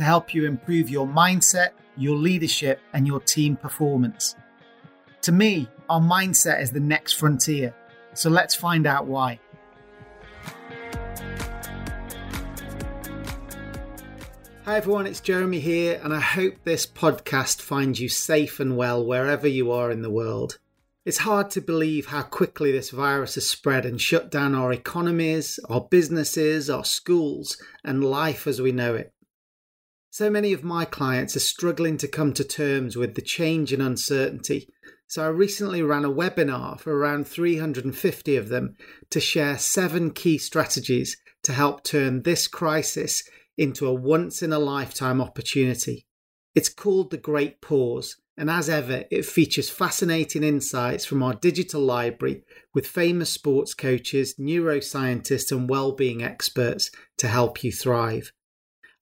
to help you improve your mindset, your leadership, and your team performance. To me, our mindset is the next frontier. So let's find out why. Hi everyone, it's Jeremy here, and I hope this podcast finds you safe and well wherever you are in the world. It's hard to believe how quickly this virus has spread and shut down our economies, our businesses, our schools, and life as we know it. So many of my clients are struggling to come to terms with the change and uncertainty. So I recently ran a webinar for around 350 of them to share seven key strategies to help turn this crisis into a once in a lifetime opportunity. It's called The Great Pause, and as ever, it features fascinating insights from our digital library with famous sports coaches, neuroscientists, and well-being experts to help you thrive.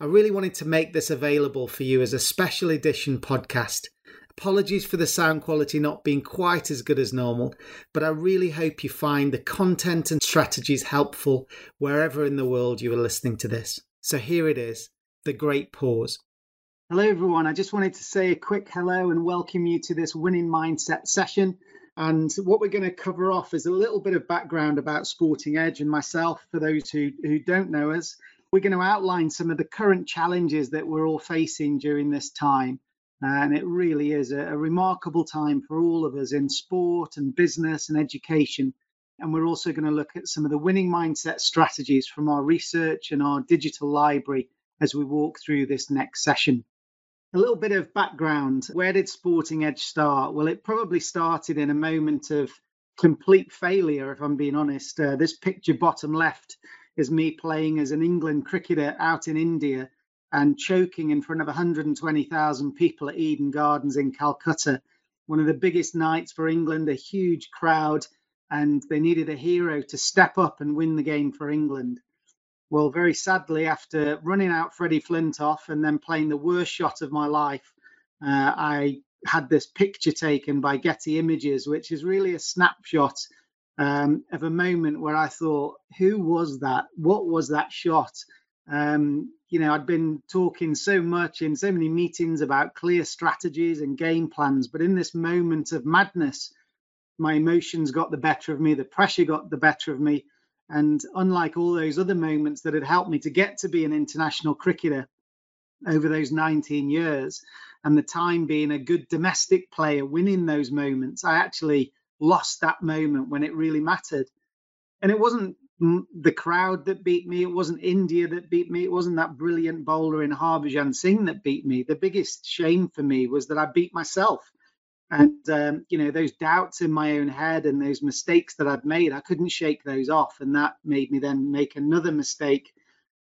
I really wanted to make this available for you as a special edition podcast. Apologies for the sound quality not being quite as good as normal, but I really hope you find the content and strategies helpful wherever in the world you are listening to this. So here it is The Great Pause. Hello, everyone. I just wanted to say a quick hello and welcome you to this winning mindset session. And what we're going to cover off is a little bit of background about Sporting Edge and myself for those who, who don't know us we're going to outline some of the current challenges that we're all facing during this time. And it really is a, a, remarkable time for all of us in sport and business and education. And we're also going to look at some of the winning mindset strategies from our research and our digital library as we walk through this next session. A little bit of background. Where did Sporting Edge start? Well, it probably started in a moment of complete failure, if I'm being honest. Uh, this picture, bottom left, is me playing as an England cricketer out in India and choking in front of 120,000 people at Eden Gardens in Calcutta. One of the biggest nights for England, a huge crowd, and they needed a hero to step up and win the game for England. Well, very sadly, after running out Freddie Flintoff and then playing the worst shot of my life, uh, I had this picture taken by Getty Images, which is really a snapshot um, of a moment where I thought, who was that? What was that shot? Um, you know, I'd been talking so much in so many meetings about clear strategies and game plans, but in this moment of madness, my emotions got the better of me, the pressure got the better of me. And unlike all those other moments that had helped me to get to be an international cricketer over those 19 years, and the time being a good domestic player, winning those moments, I actually lost that moment when it really mattered. And it wasn't the crowd that beat me. It wasn't India that beat me. It wasn't that brilliant bowler in Harbhajan Singh that beat me. The biggest shame for me was that I beat myself. And, um, you know, those doubts in my own head and those mistakes that I'd made, I couldn't shake those off. And that made me then make another mistake.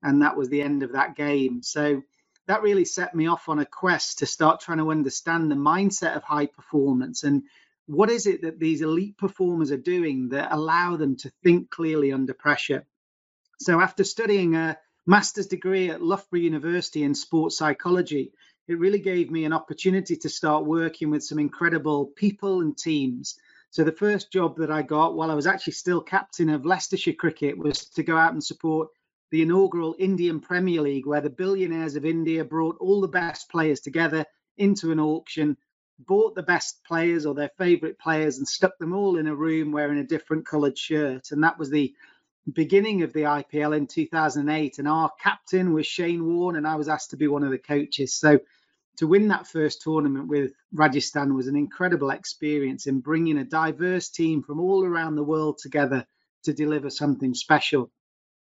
And that was the end of that game. So that really set me off on a quest to start trying to understand the mindset of high performance and what is it that these elite performers are doing that allow them to think clearly under pressure? So, after studying a master's degree at Loughborough University in sports psychology, it really gave me an opportunity to start working with some incredible people and teams. So, the first job that I got while I was actually still captain of Leicestershire Cricket was to go out and support the inaugural Indian Premier League, where the billionaires of India brought all the best players together into an auction bought the best players or their favorite players and stuck them all in a room wearing a different colored shirt. And that was the beginning of the IPL in 2008, and our captain was Shane Warne, and I was asked to be one of the coaches. So to win that first tournament with Rajasthan was an incredible experience in bringing a diverse team from all around the world together to deliver something special.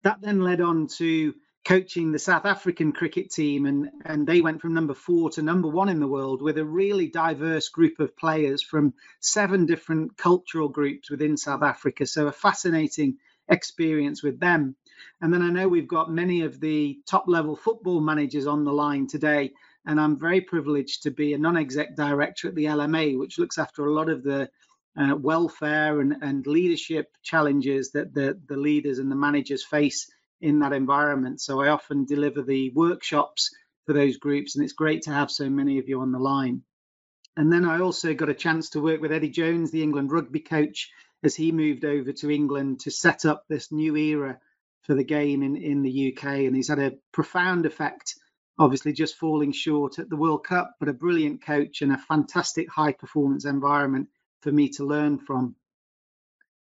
That then led on to coaching the South African cricket team, and, and they went from number four to number one in the world with a really diverse group of players from seven different cultural groups within South Africa. So, a fascinating experience with them. And then I know we've got many of the top level football managers on the line today. And I'm very privileged to be a non exec director at the LMA, which looks after a lot of the uh, welfare and, and leadership challenges that the, the leaders and the managers face in that environment. So I often deliver the workshops for those groups, and it's great to have so many of you on the line. And then I also got a chance to work with Eddie Jones, the England rugby coach, as he moved over to England to set up this new era for the game in, in the UK. And he's had a profound effect, obviously, just falling short at the World Cup, but a brilliant coach and a fantastic high performance environment for me to learn from.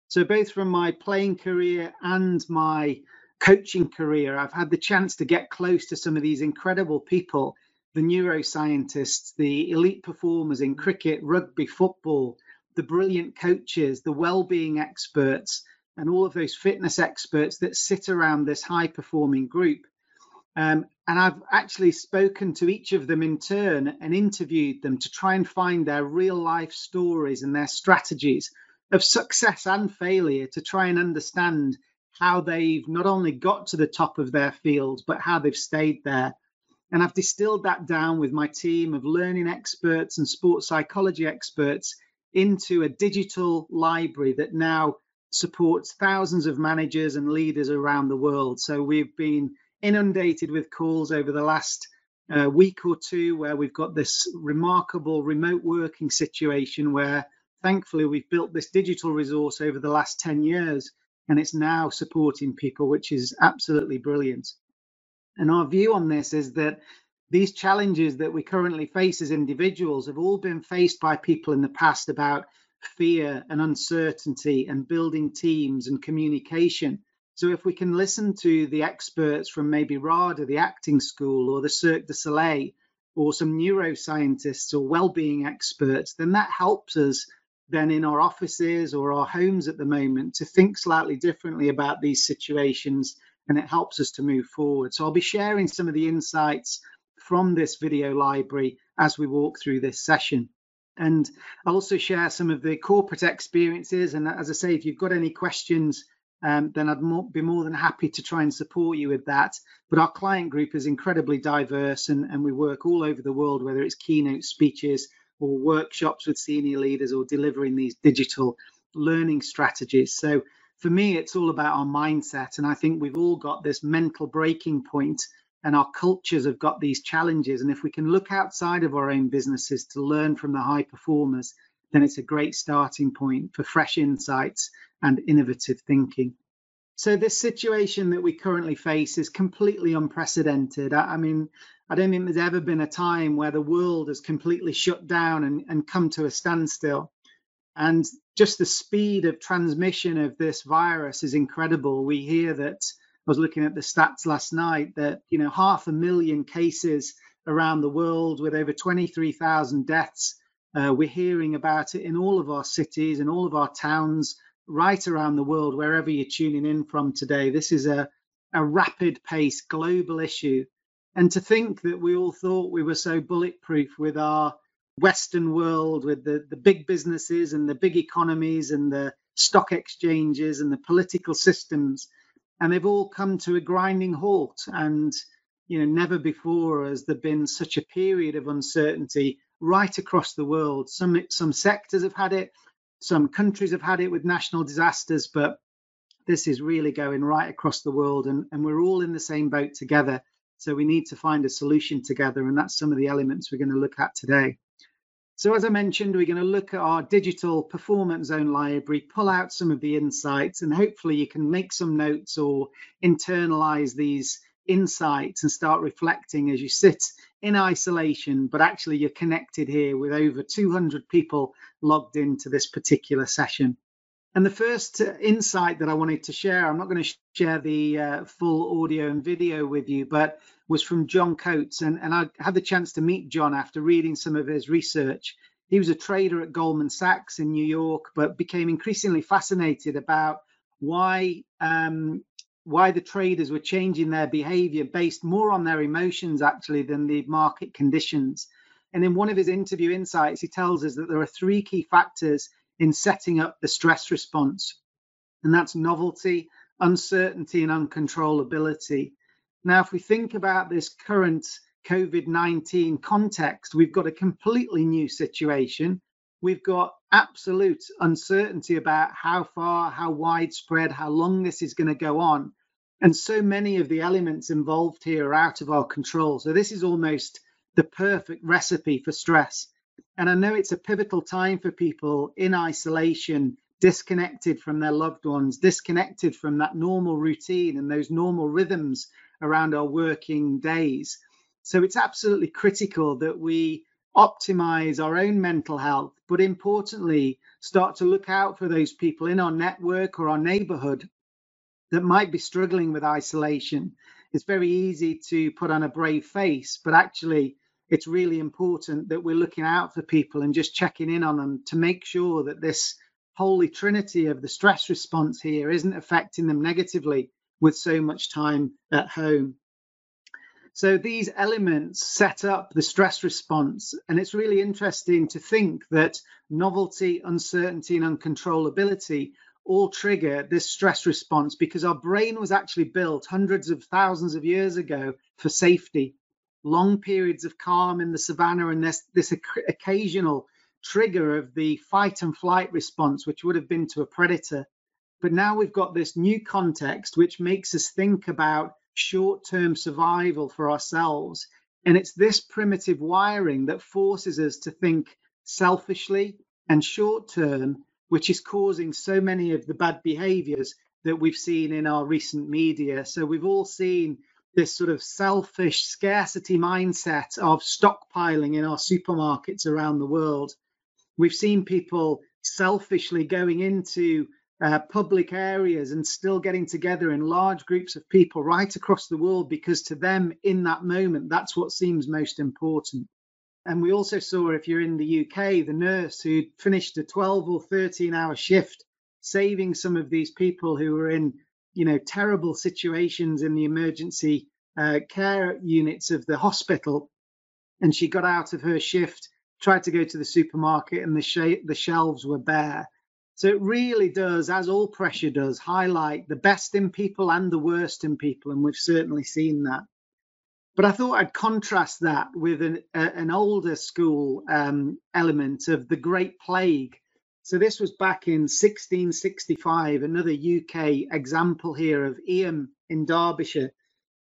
So, both from my playing career and my coaching career, I've had the chance to get close to some of these incredible people the neuroscientists, the elite performers in cricket, rugby, football, the brilliant coaches, the well-being experts, and all of those fitness experts that sit around this high-performing group. Um, and I've actually spoken to each of them in turn and interviewed them to try and find their real life stories and their strategies of success and failure to try and understand how they've not only got to the top of their field, but how they've stayed there. And I've distilled that down with my team of learning experts and sports psychology experts into a digital library that now supports thousands of managers and leaders around the world. So we've been inundated with calls over the last uh, week or two where we've got this remarkable remote working situation where thankfully we've built this digital resource over the last 10 years and it's now supporting people, which is absolutely brilliant. And our view on this is that these challenges that we currently face as individuals have all been faced by people in the past about fear and uncertainty and building teams and communication. So, if we can listen to the experts from maybe RADA, the acting school, or the Cirque du Soleil, or some neuroscientists or well-being experts, then that helps us then in our offices or our homes at the moment to think slightly differently about these situations and it helps us to move forward. So I'll be sharing some of the insights from this video library as we walk through this session. And I'll also share some of the corporate experiences. And as I say, if you've got any questions, um, then I'd more, be more than happy to try and support you with that. But our client group is incredibly diverse and, and we work all over the world, whether it's keynote speeches or workshops with senior leaders or delivering these digital learning strategies. So for me, it's all about our mindset. And I think we've all got this mental breaking point and our cultures have got these challenges. And if we can look outside of our own businesses to learn from the high performers, then it's a great starting point for fresh insights and innovative thinking. So, this situation that we currently face is completely unprecedented. I, mean, I don't think there's ever been a time where the world has completely shut down and, and come to a standstill. And just the speed of transmission of this virus is incredible. We hear that I was looking at the stats last night that you know half a million cases around the world with over 23,000 deaths. Uh, we're hearing about it in all of our cities and all of our towns right around the world, wherever you're tuning in from today. This is a, a rapid pace global issue. And to think that we all thought we were so bulletproof with our Western world, with the, the big businesses and the big economies and the stock exchanges and the political systems and they've all come to a grinding halt. And you know, never before has there been such a period of uncertainty right across the world. Some some sectors have had it, some countries have had it with national disasters, but this is really going right across the world, and, and we're all in the same boat together. So we need to find a solution together, and that's some of the elements we're going to look at today. So as I mentioned, we're going to look at our digital performance zone library, pull out some of the insights, and hopefully you can make some notes or internalize these insights and start reflecting as you sit in isolation, but actually you're connected here with over 200 people logged into this particular session. And the first insight that I wanted to share, I'm not going to share the uh, full audio and video with you, but was from John Coates. And, and I had the chance to meet John after reading some of his research. He was a trader at Goldman Sachs in New York, but became increasingly fascinated about why um, why the traders were changing their behavior based more on their emotions actually than the market conditions. And in one of his interview insights, he tells us that there are three key factors in setting up the stress response, and that's novelty, uncertainty, and uncontrollability. Now, if we think about this current COVID 19 context, we've got a completely new situation. We've got absolute uncertainty about how far, how widespread, how long this is going to go on. And so many of the elements involved here are out of our control. So, this is almost the perfect recipe for stress. And I know it's a pivotal time for people in isolation, disconnected from their loved ones, disconnected from that normal routine and those normal rhythms around our working days. So it's absolutely critical that we optimize our own mental health, but importantly, start to look out for those people in our network or our neighborhood that might be struggling with isolation. It's very easy to put on a brave face, but actually, it's really important that we're looking out for people and just checking in on them to make sure that this holy trinity of the stress response here isn't affecting them negatively with so much time at home. So these elements set up the stress response. And it's really interesting to think that novelty, uncertainty, and uncontrollability all trigger this stress response because our brain was actually built hundreds of thousands of years ago for safety long periods of calm in the savannah and this, this occasional trigger of the fight and flight response, which would have been to a predator. But now we've got this new context, which makes us think about short term survival for ourselves. And it's this primitive wiring that forces us to think selfishly and short term, which is causing so many of the bad behaviors that we've seen in our recent media. So we've all seen this sort of selfish scarcity mindset of stockpiling in our supermarkets around the world. We've seen people selfishly going into uh, public areas and still getting together in large groups of people right across the world because to them in that moment that's what seems most important and we also saw if you're in the UK the nurse who finished a 12 or 13 hour shift saving some of these people who were in you know terrible situations in the emergency uh, care units of the hospital, and she got out of her shift, tried to go to the supermarket, and the sh- the shelves were bare. So it really does, as all pressure does, highlight the best in people and the worst in people, and we've certainly seen that. But I thought I'd contrast that with an, an older school um, element of the Great Plague, so this was back in 1665, another UK example here of Eyam in Derbyshire.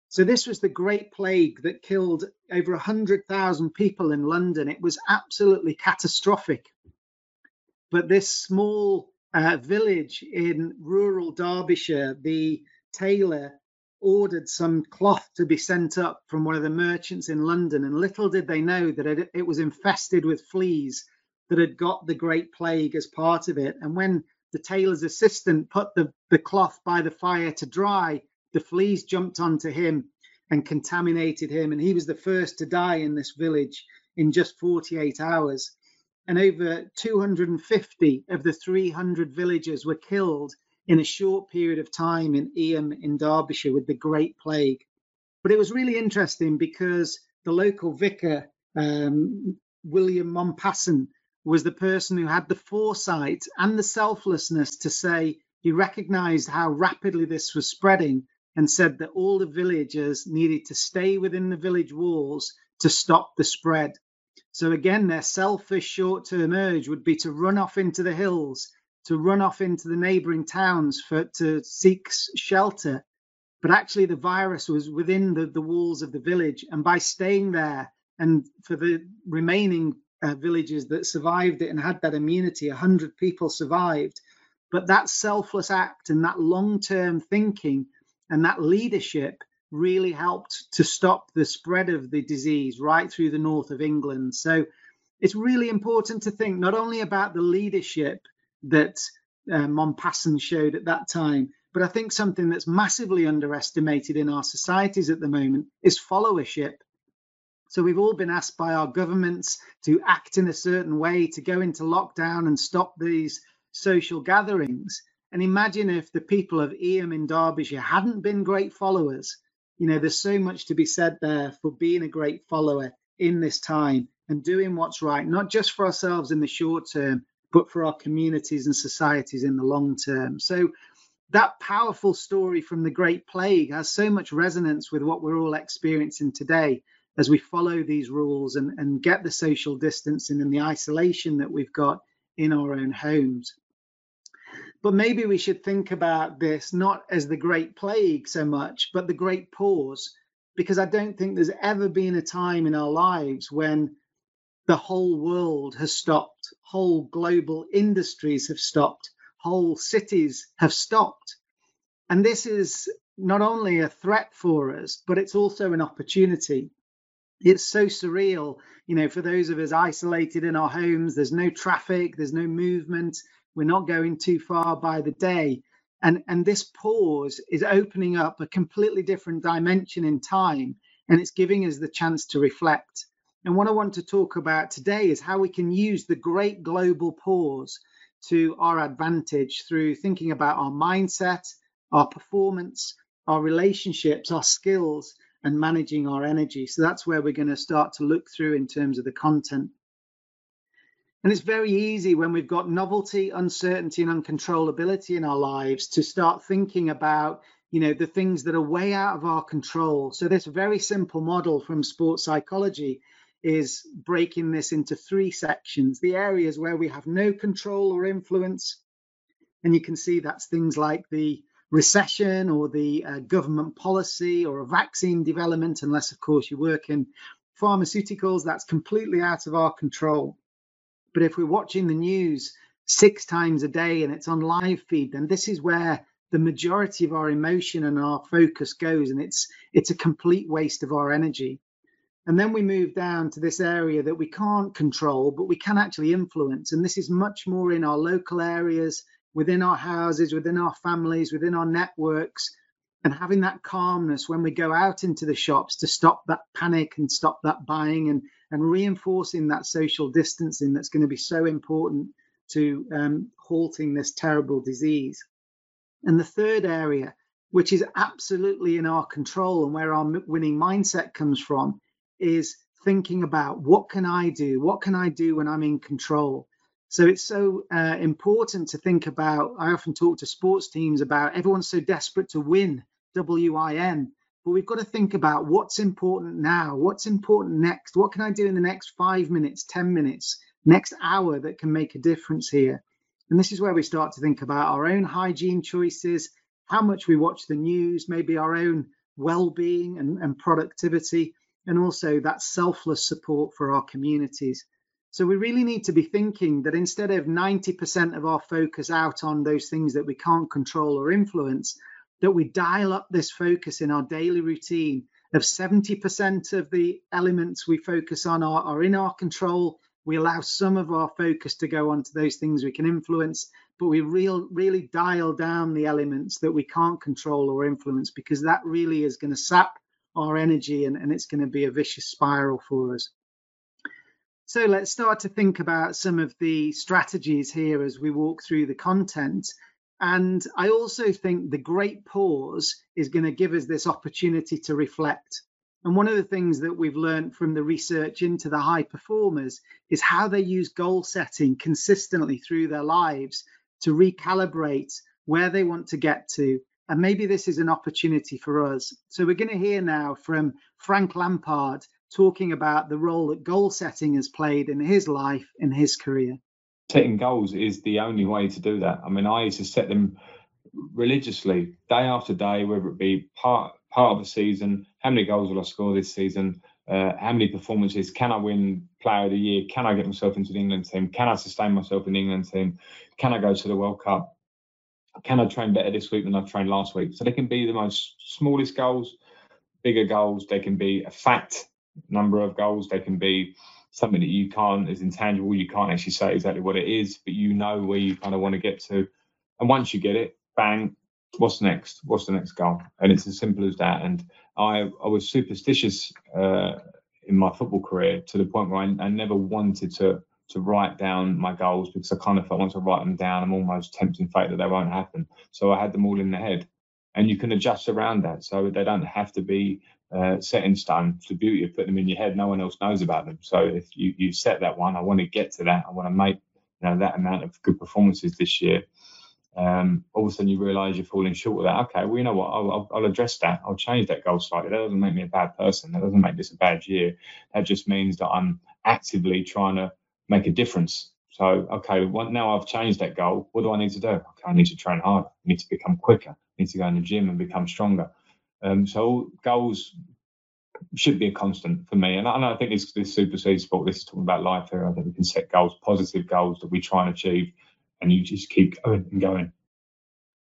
So this was the Great Plague that killed over 100,000 people in London. It was absolutely catastrophic. But this small uh, village in rural Derbyshire, the tailor ordered some cloth to be sent up from one of the merchants in London. And little did they know that it, it was infested with fleas that had got the Great Plague as part of it. And when the tailor's assistant put the, the cloth by the fire to dry, the fleas jumped onto him and contaminated him. And he was the first to die in this village in just 48 hours. And over 250 of the 300 villagers were killed in a short period of time in Eyam in Derbyshire with the Great Plague. But it was really interesting because the local vicar, um, William Mompesson, was the person who had the foresight and the selflessness to say he recognized how rapidly this was spreading and said that all the villagers needed to stay within the village walls to stop the spread. So, again, their selfish short term urge would be to run off into the hills, to run off into the neighboring towns for, to seek shelter. But actually, the virus was within the, the walls of the village. And by staying there, and for the remaining uh, villages that survived it and had that immunity. 100 people survived. But that selfless act and that long term thinking and that leadership really helped to stop the spread of the disease right through the north of England. So it's really important to think not only about the leadership that uh, showed at that time. But I think something that's massively underestimated in our societies at the moment is followership. So we've all been asked by our governments to act in a certain way, to go into lockdown and stop these social gatherings. And imagine if the people of Eyam in Derbyshire hadn't been great followers. You know, there's so much to be said there for being a great follower in this time and doing what's right, not just for ourselves in the short term, but for our communities and societies in the long term. So that powerful story from the Great Plague has so much resonance with what we're all experiencing today as we follow these rules and, and get the social distancing and the isolation that we've got in our own homes. But maybe we should think about this not as the Great Plague so much, but the Great Pause, because I don't think there's ever been a time in our lives when the whole world has stopped, whole global industries have stopped, whole cities have stopped. And this is not only a threat for us, but it's also an opportunity. It's so surreal, you know, for those of us isolated in our homes, there's no traffic, there's no movement, we're not going too far by the day. And, and this pause is opening up a completely different dimension in time, and it's giving us the chance to reflect. And what I want to talk about today is how we can use the great global pause to our advantage through thinking about our mindset, our performance, our relationships, our skills, and managing our energy. So that's where we're going to start to look through in terms of the content. And it's very easy when we've got novelty, uncertainty, and uncontrollability in our lives to start thinking about, you know, the things that are way out of our control. So this very simple model from sports psychology is breaking this into three sections the areas where we have no control or influence. And you can see that's things like the recession or the uh, government policy or a vaccine development, unless, of course, you work in pharmaceuticals, that's completely out of our control. But if we're watching the news six times a day and it's on live feed, then this is where the majority of our emotion and our focus goes, and it's it's a complete waste of our energy. And then we move down to this area that we can't control, but we can actually influence. And this is much more in our local areas, within our houses, within our families, within our networks, and having that calmness when we go out into the shops to stop that panic and stop that buying and, and reinforcing that social distancing that's going to be so important to um, halting this terrible disease. And the third area, which is absolutely in our control and where our winning mindset comes from, is thinking about what can I do? What can I do when I'm in control? So it's so uh, important to think about. I often talk to sports teams about everyone's so desperate to win, W I N. But we've got to think about what's important now, what's important next, what can I do in the next five minutes, 10 minutes, next hour that can make a difference here. And this is where we start to think about our own hygiene choices, how much we watch the news, maybe our own well being and, and productivity and also that selfless support for our communities. So we really need to be thinking that instead of 90% of our focus out on those things that we can't control or influence, that we dial up this focus in our daily routine of 70% of the elements we focus on are, are in our control. We allow some of our focus to go onto those things we can influence, but we real, really dial down the elements that we can't control or influence because that really is going to sap our energy and, and it's going to be a vicious spiral for us. So let's start to think about some of the strategies here as we walk through the content. And I also think the great pause is going to give us this opportunity to reflect. And one of the things that we've learned from the research into the high performers is how they use goal setting consistently through their lives to recalibrate where they want to get to and maybe this is an opportunity for us. So we're going to hear now from Frank Lampard talking about the role that goal setting has played in his life, in his career. Setting goals is the only way to do that. I mean, I used to set them religiously, day after day, whether it be part part of the season, how many goals will I score this season, uh, how many performances, can I win Player of the Year, can I get myself into the England team, can I sustain myself in the England team, can I go to the World Cup, can I train better this week than I trained last week? So they can be the most smallest goals, bigger goals. They can be a fact number of goals. They can be something that you can't is intangible. You can't actually say exactly what it is, but you know where you kind of want to get to. And once you get it, bang, what's next? What's the next goal? And it's as simple as that. And I, I was superstitious uh, in my football career to the point where I, I, never wanted to to write down my goals because I kind of felt once I write them down, I'm almost tempting fate that they won't happen. So I had them all in the head, and you can adjust around that. So they don't have to be uh, set in stone. It's the beauty of putting them in your head. No one else knows about them. So if you you set that one, I want to get to that. I want to make you know that amount of good performances this year um, all of a sudden you realise you're falling short of that. Okay, well, you know what? I'll, I'll, I'll, address that. I'll change that goal slightly. That doesn't make me a bad person. That doesn't make this a bad year. That just means that I'm actively trying to make a difference. So, okay, well, now I've changed that goal. What do I need to do? Okay, I need to train harder. I need to become quicker. I need to go in the gym and become stronger. Um, so goals should be a constant for me. And I, and I think this, this super seed sport, this is talking about life here. I think we can set goals, positive goals that we try and achieve and you just keep going and going.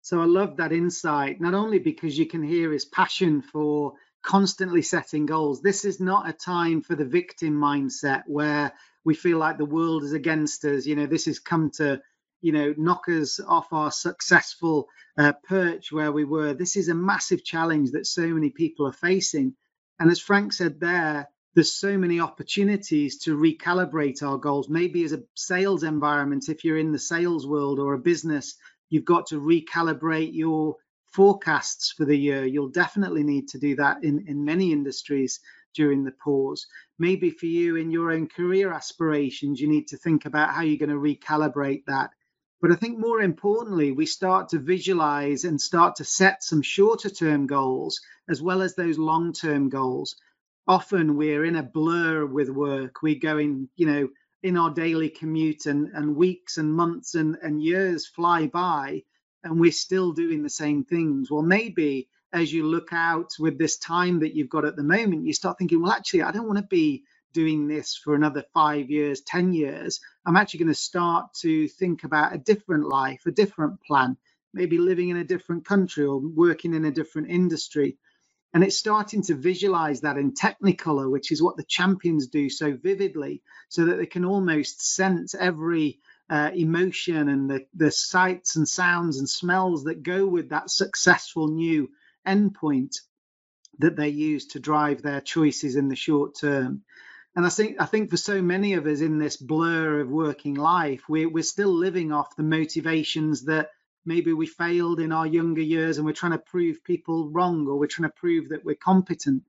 So I love that insight, not only because you can hear his passion for constantly setting goals. This is not a time for the victim mindset where we feel like the world is against us. You know, this has come to, you know, knock us off our successful uh, perch where we were. This is a massive challenge that so many people are facing. And as Frank said there, there's so many opportunities to recalibrate our goals. Maybe as a sales environment, if you're in the sales world or a business, you've got to recalibrate your forecasts for the year. You'll definitely need to do that in, in many industries during the pause. Maybe for you in your own career aspirations, you need to think about how you're going to recalibrate that. But I think more importantly, we start to visualize and start to set some shorter term goals as well as those long term goals often we're in a blur with work. We're going, you know, in our daily commute and, and weeks and months and, and years fly by and we're still doing the same things. Well, maybe as you look out with this time that you've got at the moment, you start thinking, well, actually, I don't want to be doing this for another five years, 10 years. I'm actually going to start to think about a different life, a different plan, maybe living in a different country or working in a different industry. And it's starting to visualize that in Technicolor, which is what the champions do so vividly, so that they can almost sense every uh, emotion and the, the sights and sounds and smells that go with that successful new endpoint that they use to drive their choices in the short term. And I think I think for so many of us in this blur of working life, we're, we're still living off the motivations that maybe we failed in our younger years and we're trying to prove people wrong or we're trying to prove that we're competent.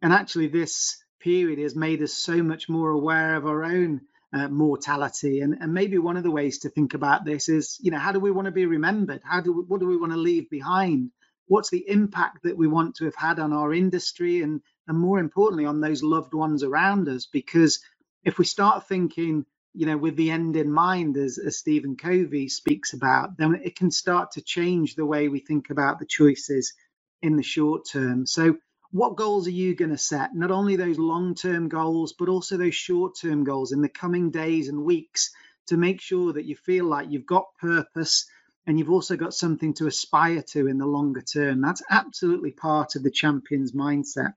And actually, this period has made us so much more aware of our own uh, mortality. And, and maybe one of the ways to think about this is, you know, how do we want to be remembered? How do we, what do we want to leave behind? What's the impact that we want to have had on our industry and, and more importantly, on those loved ones around us? Because if we start thinking you know, with the end in mind, as, as Stephen Covey speaks about, then it can start to change the way we think about the choices in the short term. So, what goals are you going to set? Not only those long term goals, but also those short term goals in the coming days and weeks to make sure that you feel like you've got purpose and you've also got something to aspire to in the longer term. That's absolutely part of the champion's mindset.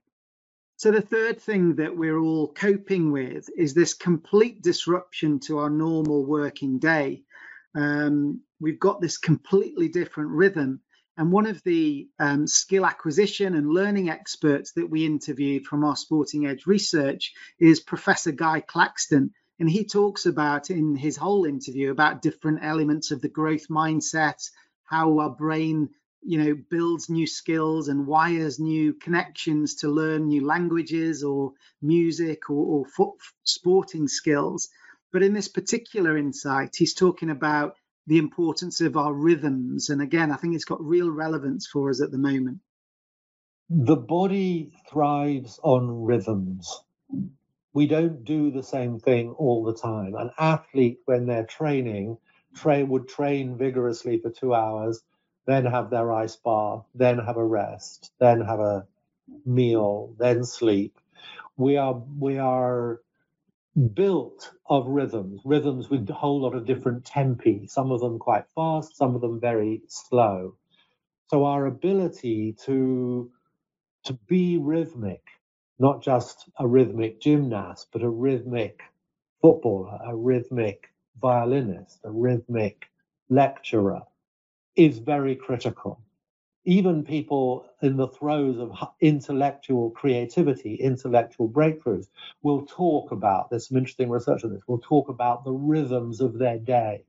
So, the third thing that we're all coping with is this complete disruption to our normal working day. Um, we've got this completely different rhythm. And one of the um, skill acquisition and learning experts that we interviewed from our Sporting Edge research is Professor Guy Claxton. And he talks about in his whole interview about different elements of the growth mindset, how our brain you know builds new skills and wires new connections to learn new languages or music or, or sporting skills. But in this particular insight he's talking about the importance of our rhythms. And again i think it's got real relevance for us at the moment. The body thrives on rhythms. We don't do the same thing all the time. An athlete when they're training train would train vigorously for two hours then have their ice bath, then have a rest, then have a meal, then sleep. We are we are built of rhythms, rhythms with a whole lot of different tempi, some of them quite fast, some of them very slow. So our ability to to be rhythmic, not just a rhythmic gymnast, but a rhythmic footballer, a rhythmic violinist, a rhythmic lecturer, is very critical. Even people in the throes of intellectual creativity, intellectual breakthroughs, will talk about, there's some interesting research on this, will talk about the rhythms of their day.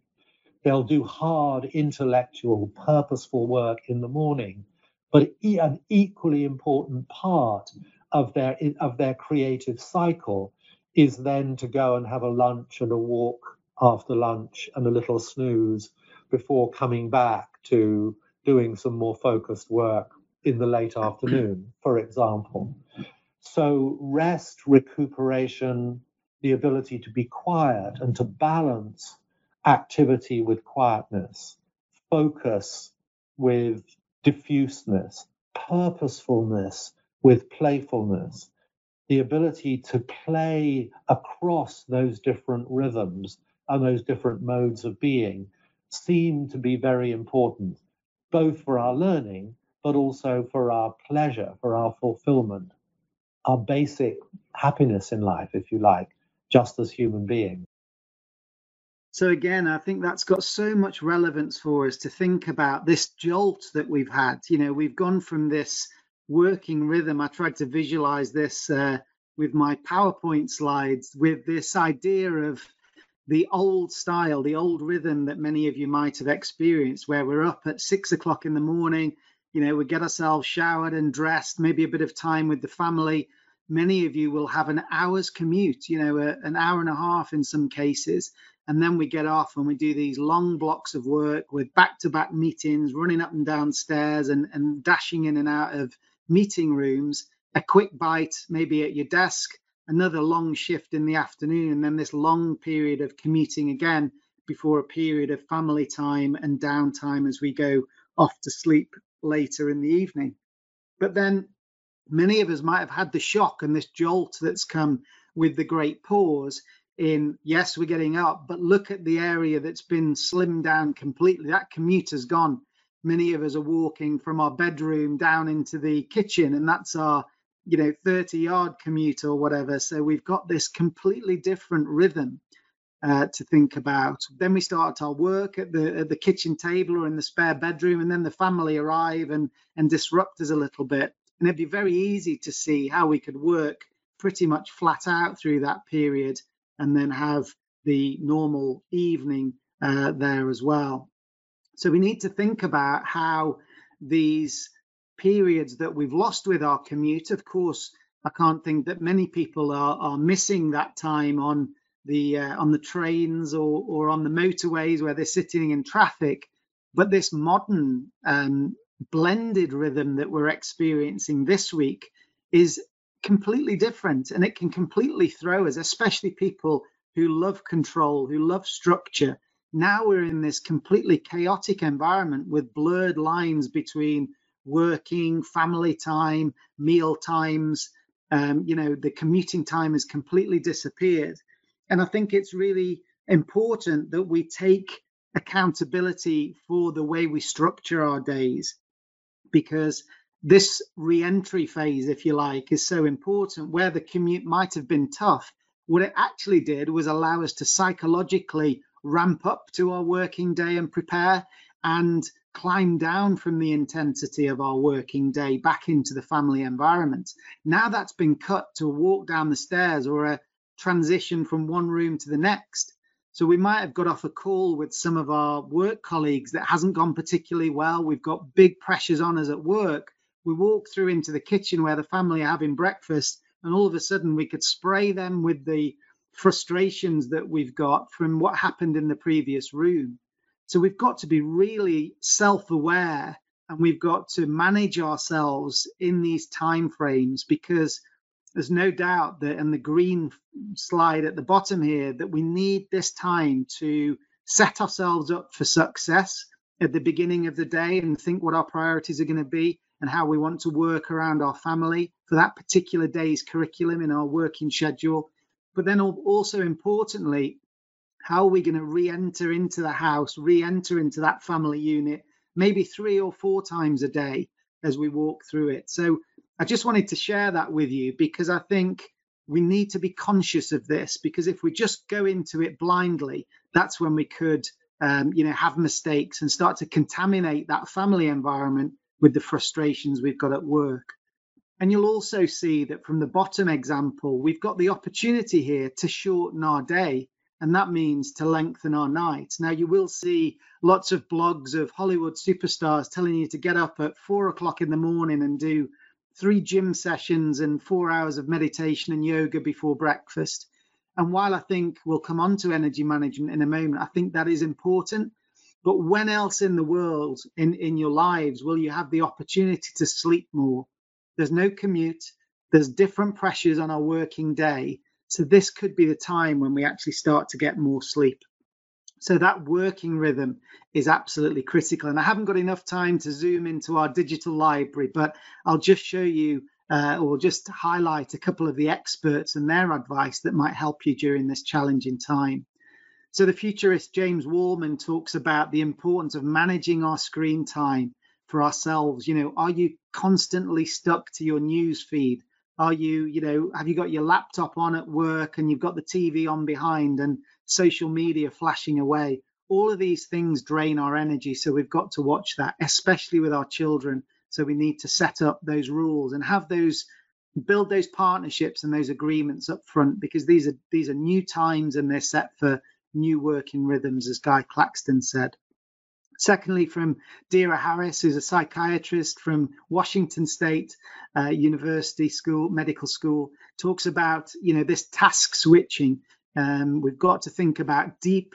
They'll do hard, intellectual, purposeful work in the morning, but an equally important part of their, of their creative cycle is then to go and have a lunch and a walk after lunch and a little snooze before coming back to doing some more focused work in the late afternoon, for example. So, rest, recuperation, the ability to be quiet and to balance activity with quietness, focus with diffuseness, purposefulness with playfulness, the ability to play across those different rhythms and those different modes of being seem to be very important, both for our learning, but also for our pleasure, for our fulfillment, our basic happiness in life, if you like, just as human beings. So, again, I think that's got so much relevance for us to think about this jolt that we've had. You know, we've gone from this working rhythm. I tried to visualize this uh, with my PowerPoint slides with this idea of the old style, the old rhythm that many of you might have experienced, where we're up at six o'clock in the morning, you know, we get ourselves showered and dressed, maybe a bit of time with the family. Many of you will have an hour's commute, you know, a, an hour and a half in some cases. And then we get off and we do these long blocks of work with back to back meetings, running up and down stairs and, and dashing in and out of meeting rooms, a quick bite maybe at your desk, another long shift in the afternoon, and then this long period of commuting again before a period of family time and downtime as we go off to sleep later in the evening. But then many of us might have had the shock and this jolt that's come with the great pause in yes we're getting up but look at the area that's been slimmed down completely that commute has gone many of us are walking from our bedroom down into the kitchen and that's our you know 30 yard commute or whatever. So we've got this completely different rhythm uh, to think about. Then we start our work at the at the kitchen table or in the spare bedroom and then the family arrive and and disrupt us a little bit. And it'd be very easy to see how we could work pretty much flat out through that period and then have the normal evening uh, there as well. So we need to think about how these periods that we've lost with our commute. Of course, I can't think that many people are, are missing that time on the uh, on the trains or or on the motorways where they're sitting in traffic. But this modern um, blended rhythm that we're experiencing this week is completely different, and it can completely throw us, especially people who love control, who love structure. Now we're in this completely chaotic environment with blurred lines between working, family time, meal times. Um, you know, the commuting time has completely disappeared. And I think it's really important that we take accountability for the way we structure our days because this re-entry phase if you like is so important where the commute might have been tough what it actually did was allow us to psychologically ramp up to our working day and prepare and climb down from the intensity of our working day back into the family environment. Now that's been cut to a walk down the stairs or a transition from one room to the next. So we might have got off a call with some of our work colleagues that hasn't gone particularly well. We've got big pressures on us at work. We walk through into the kitchen where the family are having breakfast, and all of a sudden we could spray them with the frustrations that we've got from what happened in the previous room. So we've got to be really self-aware and we've got to manage ourselves in these time frames because there's no doubt that in the green slide at the bottom here that we need this time to set ourselves up for success at the beginning of the day and think what our priorities are going to be and how we want to work around our family for that particular day's curriculum in our working schedule. But then also importantly how are we going to re-enter into the house, re-enter into that family unit, maybe three or four times a day as we walk through it. So I just wanted to share that with you because I think we need to be conscious of this because if we just go into it blindly, that's when we could um, you know, have mistakes and start to contaminate that family environment with the frustrations we've got at work. And you'll also see that from the bottom example, we've got the opportunity here to shorten our day, and that means to lengthen our night. Now, you will see lots of blogs of Hollywood superstars telling you to get up at four o'clock in the morning and do three gym sessions and four hours of meditation and yoga before breakfast. And while I think we'll come on to energy management in a moment, I think that is important. But when else in the world, in, in your lives, will you have the opportunity to sleep more? There's no commute, there's different pressures on our working day. So, this could be the time when we actually start to get more sleep. So, that working rhythm is absolutely critical. And I haven't got enough time to zoom into our digital library, but I'll just show you uh, or just highlight a couple of the experts and their advice that might help you during this challenging time. So, the futurist James Wallman talks about the importance of managing our screen time for ourselves. You know, are you constantly stuck to your news feed? Are you, you know, have you got your laptop on at work and you've got the TV on behind and social media flashing away? All of these things drain our energy. So, we've got to watch that, especially with our children so we need to set up those rules and have those build those partnerships and those agreements up front because these are these are new times and they're set for new working rhythms, as Guy Claxton said. Secondly, from Deirdre Harris, who's a psychiatrist from Washington State uh, University School, Medical School, talks about you know this task switching. Um, we've got to think about deep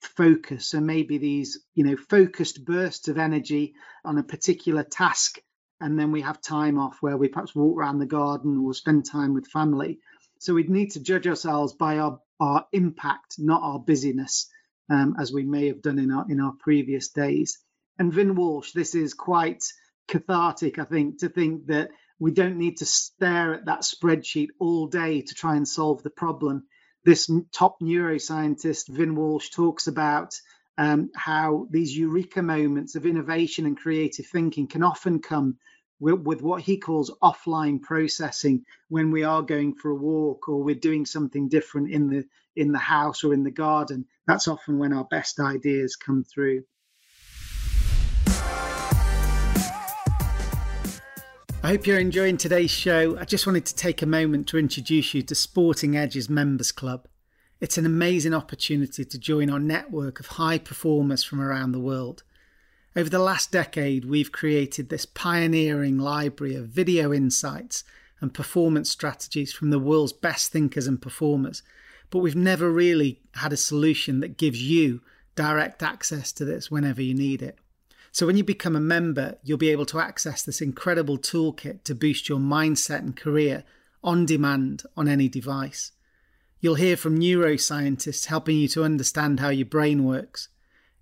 focus. So maybe these you know focused bursts of energy on a particular task and then we have time off where we perhaps walk around the garden or spend time with family. So we need to judge ourselves by our our impact not our busyness um, as we may have done in our in our previous days. And Vin Walsh this is quite cathartic i think to think that we don't need to stare at that spreadsheet all day to try and solve the problem. This top neuroscientist, Vin Walsh, talks about um, how these eureka moments of innovation and creative thinking can often come with, what he calls offline processing when we are going for a walk or we're doing something different in the in the house or in the garden that's often when our best ideas come through I hope you're enjoying today's show. I just wanted to take a moment to introduce you to Sporting Edge's Members Club. It's an amazing opportunity to join our network of high performers from around the world. Over the last decade, we've created this pioneering library of video insights and performance strategies from the world's best thinkers and performers, but we've never really had a solution that gives you direct access to this whenever you need it. So when you become a member, you'll be able to access this incredible toolkit to boost your mindset and career on demand on any device. You'll hear from neuroscientists helping you to understand how your brain works.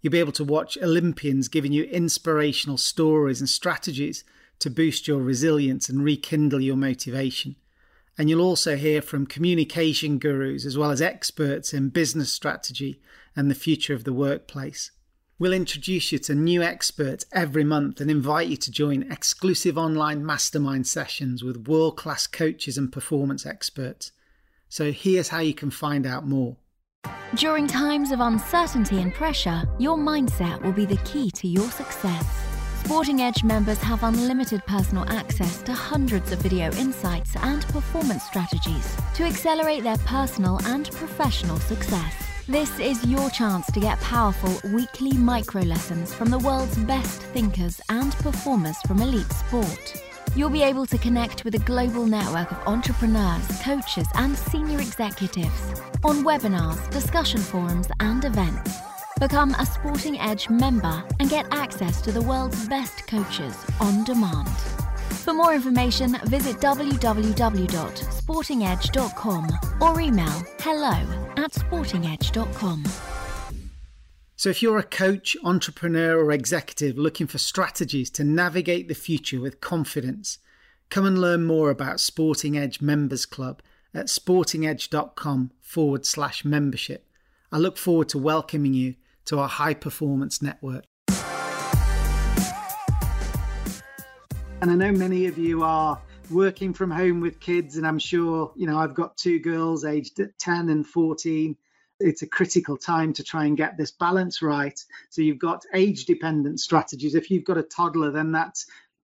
You'll be able to watch Olympians giving you inspirational stories and strategies to boost your resilience and rekindle your motivation. And you'll also hear from communication gurus as well as experts in business strategy and the future of the workplace. We'll introduce you to new experts every month and invite you to join exclusive online mastermind sessions with world class coaches and performance experts. So here's how you can find out more. During times of uncertainty and pressure, your mindset will be the key to your success. Sporting Edge members have unlimited personal access to hundreds of video insights and performance strategies to accelerate their personal and professional success. This is your chance to get powerful weekly micro lessons from the world's best thinkers and performers from elite sport. You'll be able to connect with a global network of entrepreneurs, coaches, and senior executives on webinars, discussion forums, and events. Become a Sporting Edge member and get access to the world's best coaches on demand. For more information, visit www.sportingedge.com or email hello at sportingedge.com. So, if you're a coach, entrepreneur, or executive looking for strategies to navigate the future with confidence, come and learn more about Sporting Edge Members Club at sportingedge.com forward slash membership. I look forward to welcoming you to our high performance network. And I know many of you are working from home with kids, and I'm sure, you know, I've got two girls aged 10 and 14. It's a critical time to try and get this balance right. So you've got age dependent strategies. If you've got a toddler, then that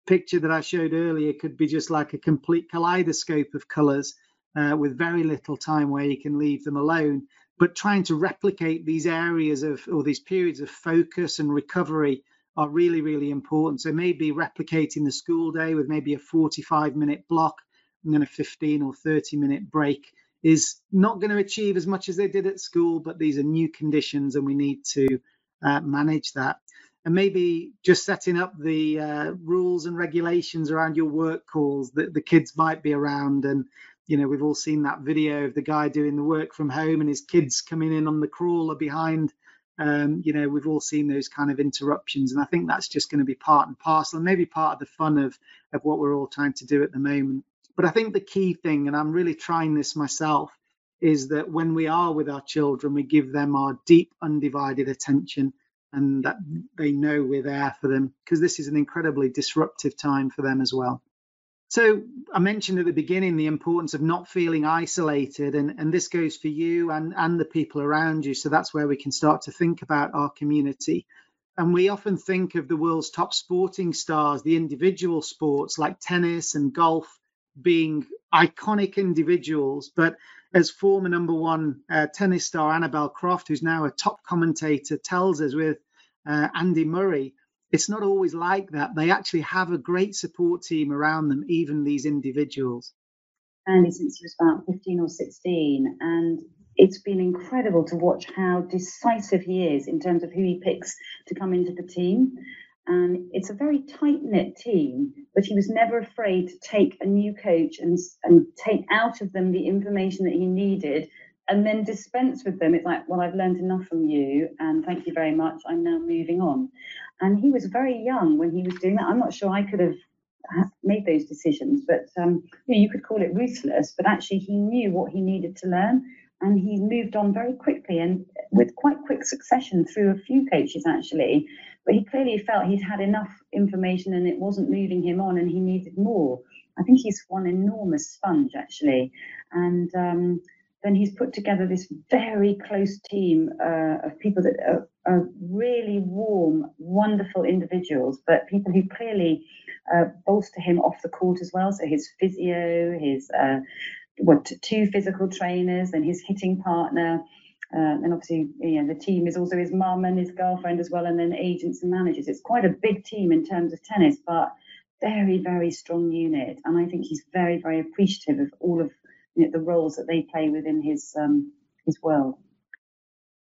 picture that I showed earlier could be just like a complete kaleidoscope of colors uh, with very little time where you can leave them alone. But trying to replicate these areas of or these periods of focus and recovery are really, really important. So maybe replicating the school day with maybe a 45 minute block and then a 15 or 30 minute break is not going to achieve as much as they did at school, but these are new conditions and we need to uh, manage that. And maybe just setting up the uh, rules and regulations around your work calls that the kids might be around. And, you know, we've all seen that video of the guy doing the work from home and his kids coming in on the crawler behind. Um, you know, we've all seen those kind of interruptions. And I think that's just going to be part and parcel and maybe part of the fun of, of what we're all trying to do at the moment. But I think the key thing, and I'm really trying this myself, is that when we are with our children, we give them our deep, undivided attention and that they know we're there for them because this is an incredibly disruptive time for them as well. So I mentioned at the beginning the importance of not feeling isolated, and, and this goes for you and, and the people around you. So that's where we can start to think about our community. And we often think of the world's top sporting stars, the individual sports like tennis and golf, being iconic individuals. But as former number one uh, tennis star Annabel Croft, who's now a top commentator, tells us with uh, Andy Murray, it's not always like that. They actually have a great support team around them, even these individuals. Andy since he was about 15 or 16, and it's been incredible to watch how decisive he is in terms of who he picks to come into the team. And it's a very tight knit team, but he was never afraid to take a new coach and, and take out of them the information that he needed and then dispense with them. It's like, well, I've learned enough from you, and thank you very much. I'm now moving on. And he was very young when he was doing that. I'm not sure I could have made those decisions, but um, you, know, you could call it ruthless, but actually he knew what he needed to learn and he moved on very quickly and with quite quick succession through a few coaches actually but he clearly felt he'd had enough information and it wasn't moving him on and he needed more. I think he's one enormous sponge actually. And um, then he's put together this very close team uh, of people that are, are, really warm, wonderful individuals, but people who clearly uh, bolster him off the court as well. So his physio, his uh, what two physical trainers, and his hitting partner. Uh, and obviously, you know, the team is also his mum and his girlfriend as well, and then agents and managers. It's quite a big team in terms of tennis, but very, very strong unit. And I think he's very, very appreciative of all of you know, the roles that they play within his um, his world.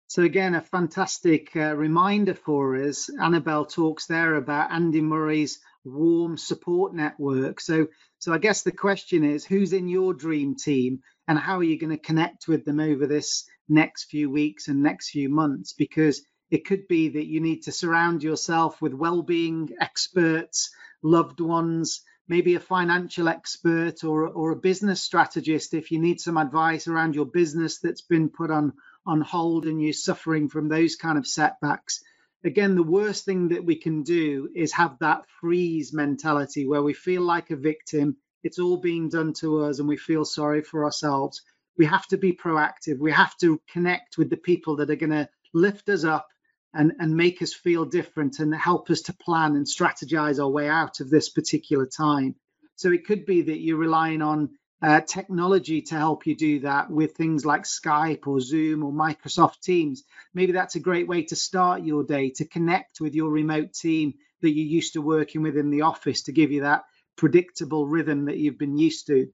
So again, a fantastic uh, reminder for us. Annabel talks there about Andy Murray's warm support network. So, so I guess the question is, who's in your dream team, and how are you going to connect with them over this next few weeks and next few months because it could be that you need to surround yourself with well-being experts loved ones maybe a financial expert or, or a business strategist if you need some advice around your business that's been put on on hold and you're suffering from those kind of setbacks. Again the worst thing that we can do is have that freeze mentality where we feel like a victim it's all being done to us and we feel sorry for ourselves we have to be proactive. We have to connect with the people that are going to lift us up and, and make us feel different and help us to plan and strategize our way out of this particular time. So it could be that you're relying on uh, technology to help you do that with things like Skype or Zoom or Microsoft Teams. Maybe that's a great way to start your day to connect with your remote team that you're used to working with in the office to give you that predictable rhythm that you've been used to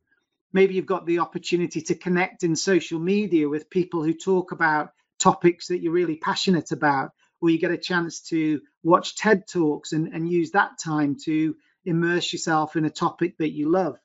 maybe you've got the opportunity to connect in social media with people who talk about topics that you're really passionate about, or you get a chance to watch TED Talks and, and use that time to immerse yourself in a topic that you love.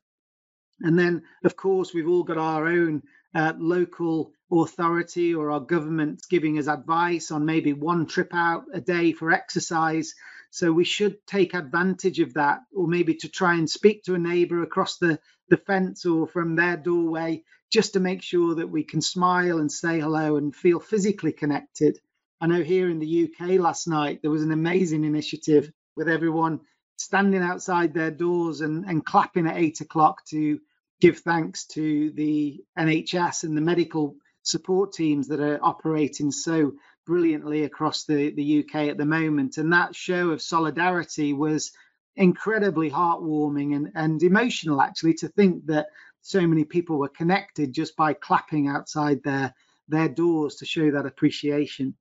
And then, of course, we've all got our own uh, local authority or our government giving us advice on maybe one trip out a day for exercise. So we should take advantage of that, or maybe to try and speak to a neighbour across the, the fence or from their doorway, just to make sure that we can smile and say hello and feel physically connected. I know here in the UK last night there was an amazing initiative with everyone standing outside their doors and, and clapping at eight o'clock to give thanks to the NHS and the medical support teams that are operating so brilliantly across the, the UK at the moment. And that show of solidarity was incredibly heartwarming and, and emotional, actually, to think that so many people were connected just by clapping outside their, their doors to show that appreciation.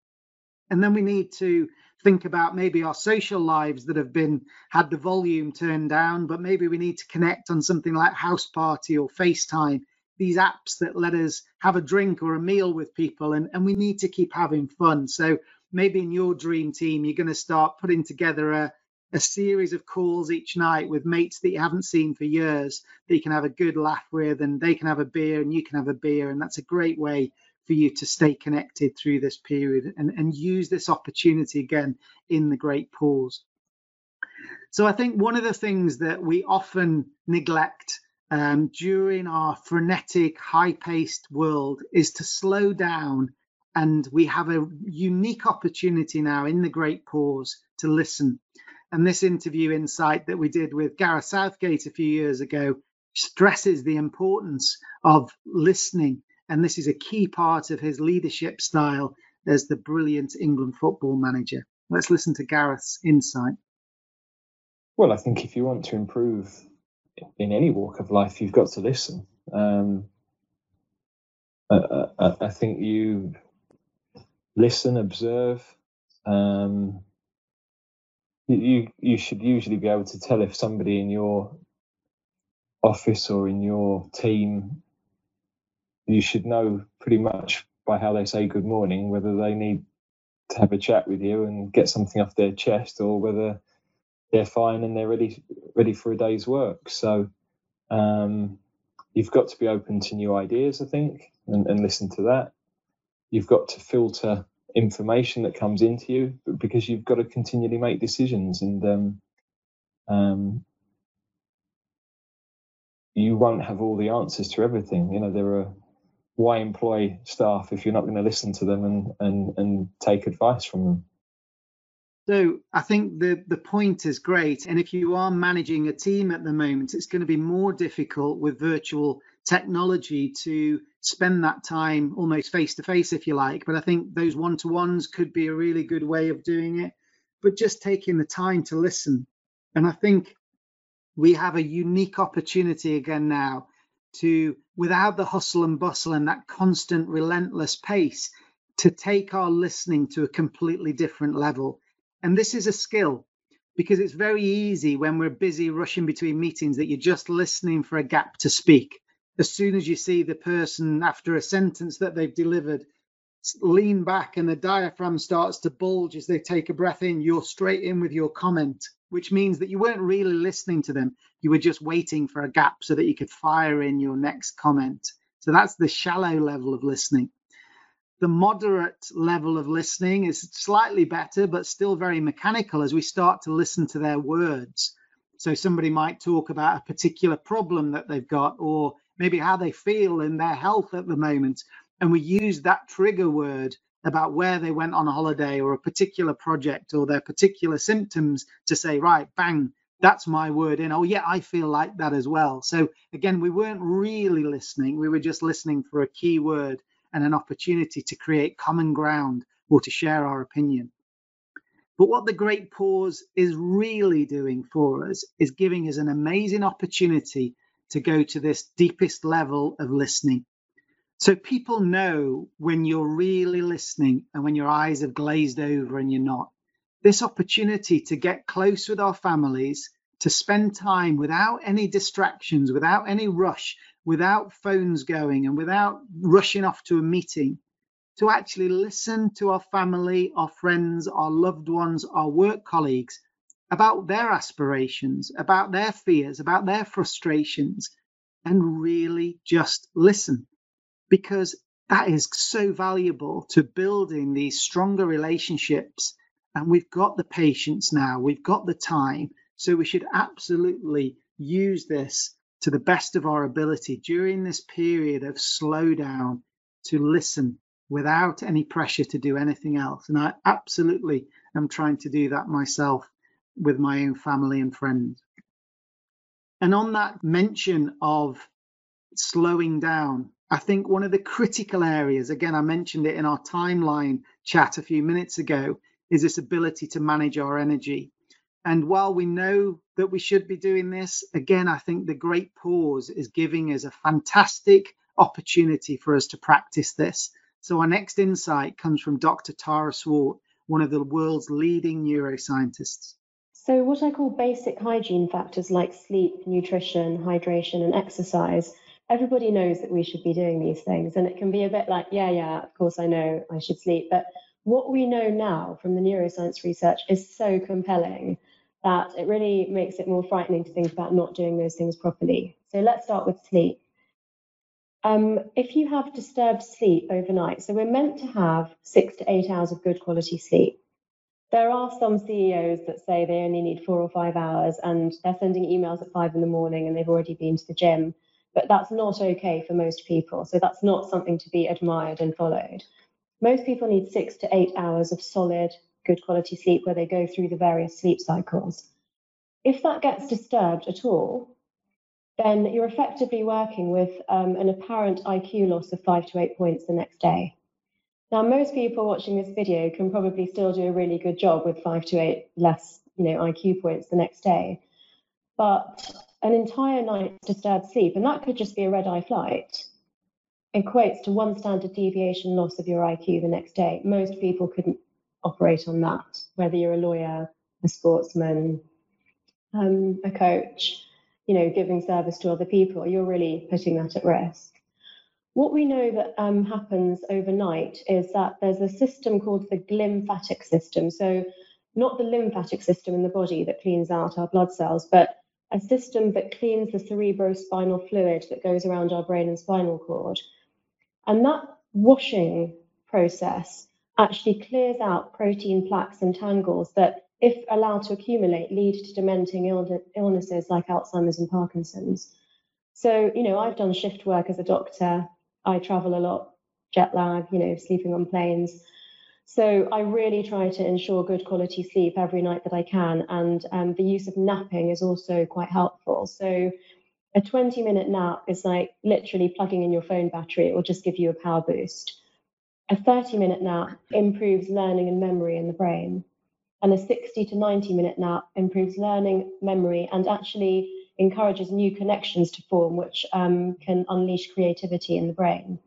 And then we need to think about maybe our social lives that have been had the volume turned down, but maybe we need to connect on something like Houseparty or FaceTime, these apps that let us have a drink or a meal with people, and, and we need to keep having fun. So maybe in your dream team, you're going to start putting together a, a series of calls each night with mates that you haven't seen for years that you can have a good laugh with, and they can have a beer and you can have a beer. And that's a great way for you to stay connected through this period and, and use this opportunity again in the great pause. So I think one of the things that we often neglect um, during our frenetic, high paced world is to slow down. And we have a unique opportunity now in the great pause to listen. And this interview insight that we did with Gareth Southgate a few years ago stresses the importance of listening and this is a key part of his leadership style as the brilliant England football manager. Let's listen to Gareth's insight. Well, I think if you want to improve in any walk of life, you've got to listen. Um, I, I, I, think you listen, observe. Um, you you should usually be able to tell if somebody in your office or in your team you should know pretty much by how they say good morning whether they need to have a chat with you and get something off their chest or whether they're fine and they're ready ready for a day's work. So um, you've got to be open to new ideas, I think, and, and, listen to that. You've got to filter information that comes into you because you've got to continually make decisions and um, um, you won't have all the answers to everything. You know, there are why employ staff if you're not going to listen to them and and and take advice from them so I think the the point is great, and if you are managing a team at the moment, it's going to be more difficult with virtual technology to spend that time almost face to face, if you like. But I think those one to ones could be a really good way of doing it. But just taking the time to listen, and I think we have a unique opportunity again now to, without the hustle and bustle and that constant relentless pace, to take our listening to a completely different level. And this is a skill because it's very easy when we're busy rushing between meetings that you're just listening for a gap to speak. As soon as you see the person after a sentence that they've delivered lean back and the diaphragm starts to bulge as they take a breath in, you're straight in with your comment which means that you weren't really listening to them. You were just waiting for a gap so that you could fire in your next comment. So that's the shallow level of listening. The moderate level of listening is slightly better, but still very mechanical as we start to listen to their words. So somebody might talk about a particular problem that they've got, or maybe how they feel in their health at the moment. And we use that trigger word about where they went on a holiday or a particular project or their particular symptoms to say, right, bang, that's my word in. Oh, yeah, I feel like that as well. So again, we weren't really listening. We were just listening for a key word and an opportunity to create common ground or to share our opinion. But what the Great Pause is really doing for us is giving us an amazing opportunity to go to this deepest level of listening. So people know when you're really listening and when your eyes have glazed over and you're not. This opportunity to get close with our families, to spend time without any distractions, without any rush, without phones going, and without rushing off to a meeting, to actually listen to our family, our friends, our loved ones, our work colleagues about their aspirations, about their fears, about their frustrations, and really just listen because that is so valuable to building these stronger relationships. And we've got the patience now, we've got the time. So we should absolutely use this to the best of our ability during this period of slowdown to listen without any pressure to do anything else. And I absolutely am trying to do that myself with my own family and friends. And on that mention of slowing down, I think one of the critical areas, again, I mentioned it in our timeline chat a few minutes ago, is this ability to manage our energy. And while we know that we should be doing this, again, I think the great pause is giving us a fantastic opportunity for us to practice this. So, our next insight comes from Dr. Tara Swart, one of the world's leading neuroscientists. So, what I call basic hygiene factors like sleep, nutrition, hydration, and exercise everybody knows that we should be doing these things. And it can be a bit like, yeah, yeah, of course I know I should sleep. But what we know now from the neuroscience research is so compelling that it really makes it more frightening to think about not doing those things properly. So let's start with sleep. Um, if you have disturbed sleep overnight, so we're meant to have six to eight hours of good quality sleep. There are some CEOs that say they only need four or five hours and they're sending emails at five in the morning and they've already been to the gym but that's not okay for most people. So that's not something to be admired and followed. Most people need six to eight hours of solid, good quality sleep where they go through the various sleep cycles. If that gets disturbed at all, then you're effectively working with um, an apparent IQ loss of five to eight points the next day. Now, most people watching this video can probably still do a really good job with five to eight less, you know, IQ points the next day. But an entire night's disturbed sleep, and that could just be a red eye flight, equates to one standard deviation loss of your IQ the next day. Most people couldn't operate on that, whether you're a lawyer, a sportsman, um, a coach, you know, giving service to other people, you're really putting that at risk. What we know that um, happens overnight is that there's a system called the glymphatic system. So, not the lymphatic system in the body that cleans out our blood cells, but a system that cleans the cerebrospinal fluid that goes around our brain and spinal cord. And that washing process actually clears out protein plaques and tangles that, if allowed to accumulate, lead to dementing Ill- illnesses like Alzheimer's and Parkinson's. So, you know, I've done shift work as a doctor. I travel a lot, jet lag, you know, sleeping on planes. So I really try to ensure good quality sleep every night that I can. And um, the use of napping is also quite helpful. So a 20 minute nap is like literally plugging in your phone battery, it will just give you a power boost. A 30 minute nap improves learning and memory in the brain. And a 60 to 90 minute nap improves learning, memory, and actually encourages new connections to form, which um, can unleash creativity in the brain.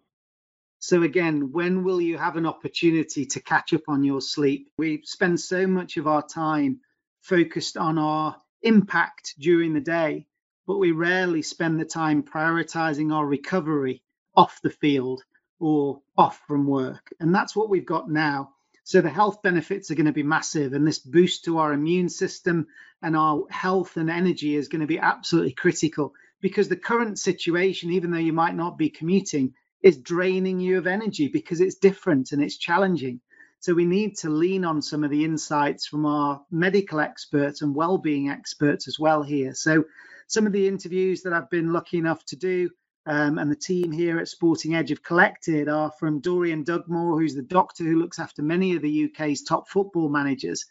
So, again, when will you have an opportunity to catch up on your sleep? We spend so much of our time focused on our impact during the day, but we rarely spend the time prioritizing our recovery off the field or off from work. And that's what we've got now. So, the health benefits are going to be massive, and this boost to our immune system and our health and energy is going to be absolutely critical because the current situation, even though you might not be commuting, is draining you of energy because it's different and it's challenging. So we need to lean on some of the insights from our medical experts and well-being experts as well here. So some of the interviews that I've been lucky enough to do um, and the team here at Sporting Edge have collected are from Dorian Dugmore, who's the doctor who looks after many of the UK's top football managers.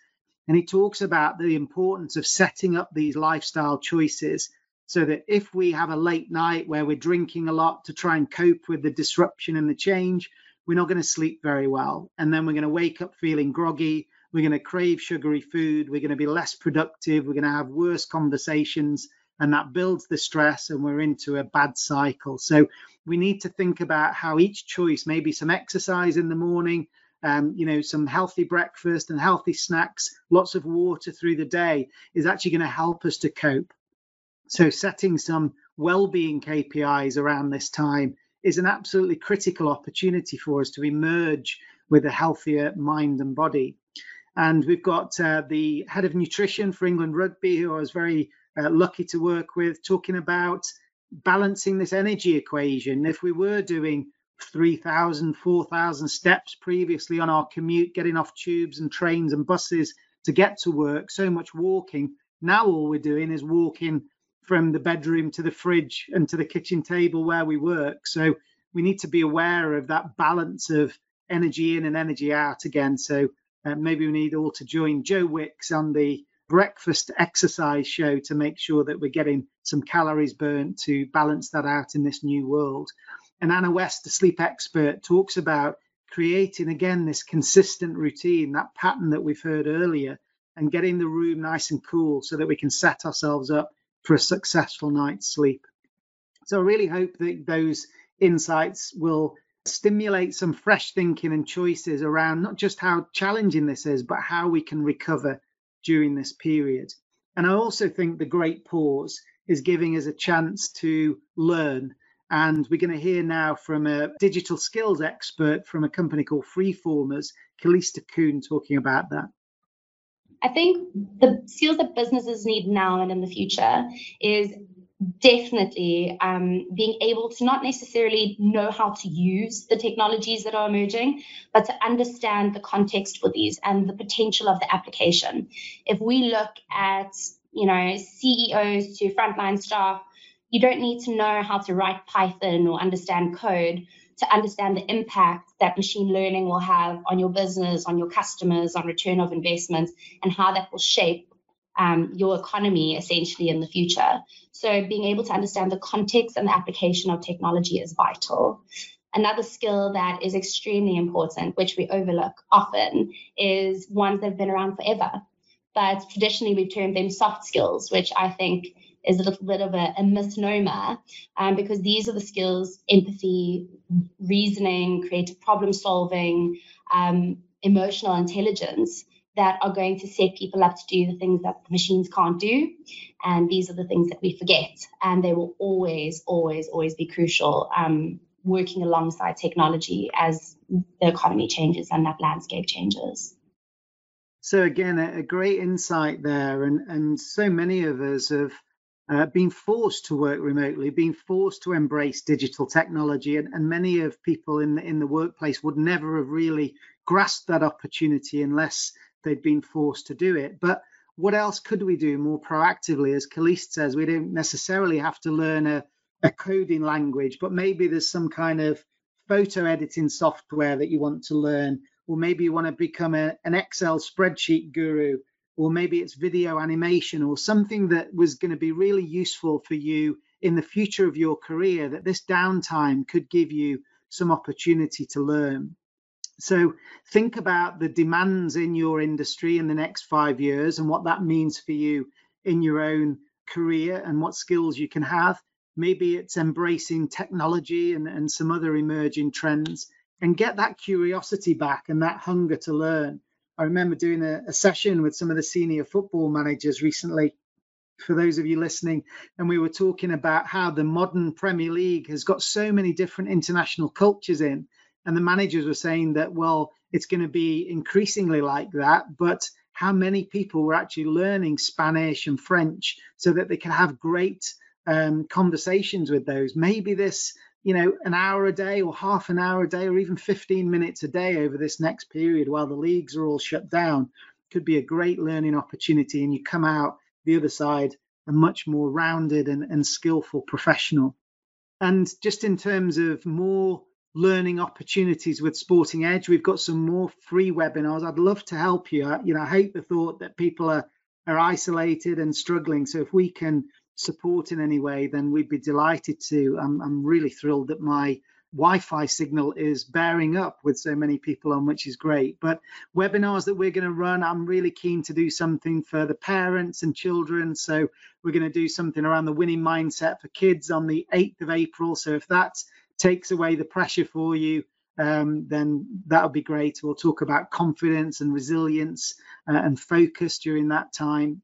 And he talks about the importance of setting up these lifestyle choices so that if we have a late night where we're drinking a lot to try and cope with the disruption and the change, we're not going to sleep very well. And then we're going to wake up feeling groggy. We're going to crave sugary food. We're going to be less productive. We're going to have worse conversations. And that builds the stress, and we're into a bad cycle. So we need to think about how each choice, maybe some exercise in the morning, um, you know, some healthy breakfast and healthy snacks, lots of water through the day, is actually going to help us to cope. So setting some well-being KPIs around this time is an absolutely critical opportunity for us to emerge with a healthier mind and body. And we've got uh, the head of nutrition for England Rugby, who I was very uh, lucky to work with, talking about balancing this energy equation. If we were doing 3,000, 4,000 steps previously on our commute, getting off tubes and trains and buses to get to work, so much walking. Now all we're doing is walking from the bedroom to the fridge and to the kitchen table where we work. So we need to be aware of that balance of energy in and energy out again. So uh, maybe we need all to join Joe Wicks on the breakfast exercise show to make sure that we're getting some calories burnt to balance that out in this new world. And Anna West, the sleep expert, talks about creating again this consistent routine, that pattern that we've heard earlier, and getting the room nice and cool so that we can set ourselves up for a successful night's sleep. So I really hope that those insights will stimulate some fresh thinking and choices around not just how challenging this is, but how we can recover during this period. And I also think the great pause is giving us a chance to learn. And we're going to hear now from a digital skills expert from a company called Freeformers, Kalista Kuhn, talking about that. I think the skills that businesses need now and in the future is definitely um, being able to not necessarily know how to use the technologies that are emerging, but to understand the context for these and the potential of the application. If we look at, you know, CEOs to frontline staff, you don't need to know how to write Python or understand code to understand the impact that machine learning will have on your business, on your customers, on return of investment, and how that will shape um, your economy essentially in the future. So being able to understand the context and the application of technology is vital. Another skill that is extremely important, which we overlook often, is ones that have been around forever. But traditionally, we've termed them soft skills, which I think is a little bit of a, a misnomer um, because these are the skills empathy, reasoning, creative problem solving, um, emotional intelligence that are going to set people up to do the things that the machines can't do. And these are the things that we forget. And they will always, always, always be crucial um, working alongside technology as the economy changes and that landscape changes. So again, a, great insight there, and and so many of us have uh, been forced to work remotely, being forced to embrace digital technology, and, and many of people in the in the workplace would never have really grasped that opportunity unless they'd been forced to do it. But what else could we do more proactively? As Kalist says, we don't necessarily have to learn a, a coding language, but maybe there's some kind of photo editing software that you want to learn, or maybe you want to become a, an Excel spreadsheet guru, or maybe it's video animation or something that was going to be really useful for you in the future of your career that this downtime could give you some opportunity to learn. So think about the demands in your industry in the next five years and what that means for you in your own career and what skills you can have. Maybe it's embracing technology and, and some other emerging trends and get that curiosity back and that hunger to learn. I remember doing a, a session with some of the senior football managers recently for those of you listening, and we were talking about how the modern Premier League has got so many different international cultures in, and the managers were saying that, well, it's going to be increasingly like that, but how many people were actually learning Spanish and French so that they can have great um, conversations with those? Maybe this, you know, an hour a day or half an hour a day or even 15 minutes a day over this next period while the leagues are all shut down could be a great learning opportunity. And you come out the other side a much more rounded and, and skillful professional. And just in terms of more learning opportunities with Sporting Edge. We've got some more free webinars. I'd love to help you. You know, I hate the thought that people are are isolated and struggling. So if we can support in any way, then we'd be delighted to. I'm, I'm really thrilled that my Wi-Fi signal is bearing up with so many people on, which is great. But webinars that we're going to run, I'm really keen to do something for the parents and children. So we're going to do something around the winning mindset for kids on the 8th of April. So if that's takes away the pressure for you, um, then that would be great. We'll talk about confidence and resilience uh, and focus during that time.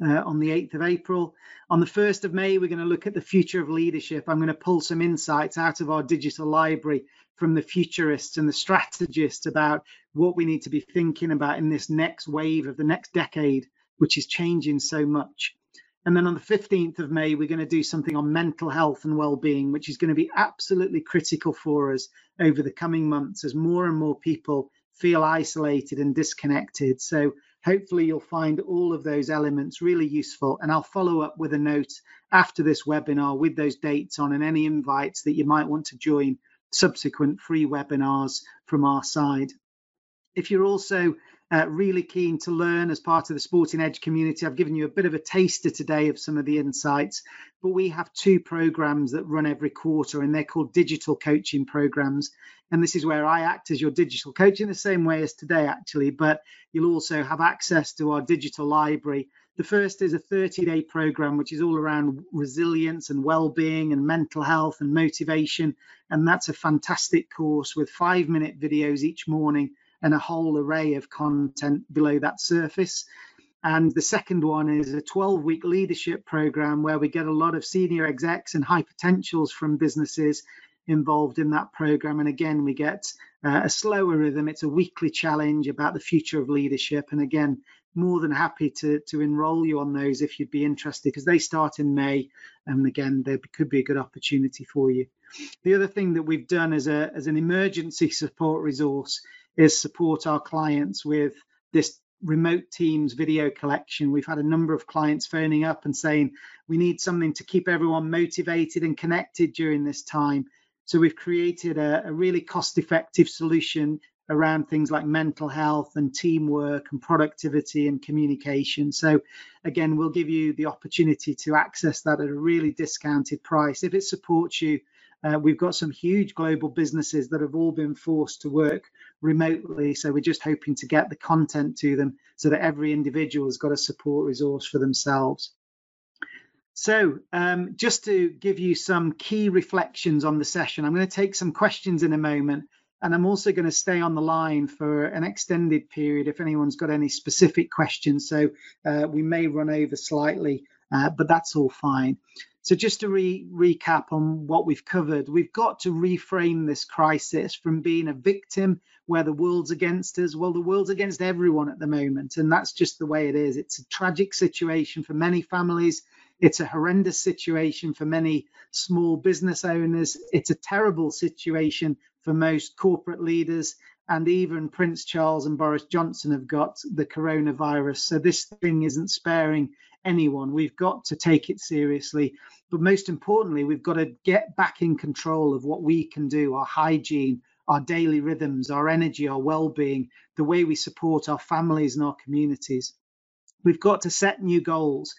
Uh, on the 8th of April. On the 1st of May, we're going to look at the future of leadership. I'm going to pull some insights out of our digital library from the futurists and the strategists about what we need to be thinking about in this next wave of the next decade, which is changing so much. And then on the 15th of May, we're going to do something on mental health and well-being, which is going to be absolutely critical for us over the coming months as more and more people feel isolated and disconnected. So hopefully you'll find all of those elements really useful. And I'll follow up with a note after this webinar with those dates on and any invites that you might want to join subsequent free webinars from our side. If you're also uh, really keen to learn as part of the Sporting Edge community. I've given you a bit of a taster today of some of the insights, but we have two programs that run every quarter, and they're called digital coaching programs. And this is where I act as your digital coach in the same way as today, actually, but you'll also have access to our digital library. The first is a 30 day program, which is all around resilience and well being and mental health and motivation. And that's a fantastic course with five minute videos each morning and a whole array of content below that surface. And the second one is a 12 week leadership program where we get a lot of senior execs and high potentials from businesses involved in that program. And again, we get uh, a slower rhythm. It's a weekly challenge about the future of leadership. And again, more than happy to, to enroll you on those if you'd be interested because they start in May. And again, there could be a good opportunity for you. The other thing that we've done as, a, as an emergency support resource is support our clients with this remote teams video collection. We've had a number of clients phoning up and saying we need something to keep everyone motivated and connected during this time. So we've created a, a really cost effective solution around things like mental health and teamwork and productivity and communication. So, again, we'll give you the opportunity to access that at a really discounted price. If it supports you, uh, we've got some huge global businesses that have all been forced to work remotely. So we're just hoping to get the content to them so that every individual has got a support resource for themselves. So, um, just to give you some key reflections on the session, I'm going to take some questions in a moment, and I'm also going to stay on the line for an extended period if anyone's got any specific questions. So, uh, we may run over slightly, uh, but that's all fine. So, just to re- recap on what we've covered, we've got to reframe this crisis from being a victim where the world's against us. Well, the world's against everyone at the moment, and that's just the way it is. It's a tragic situation for many families. It's a horrendous situation for many small business owners. It's a terrible situation for most corporate leaders. And even Prince Charles and Boris Johnson have got the coronavirus. So this thing isn't sparing anyone. We've got to take it seriously. But most importantly, we've got to get back in control of what we can do our hygiene, our daily rhythms, our energy, our well being, the way we support our families and our communities. We've got to set new goals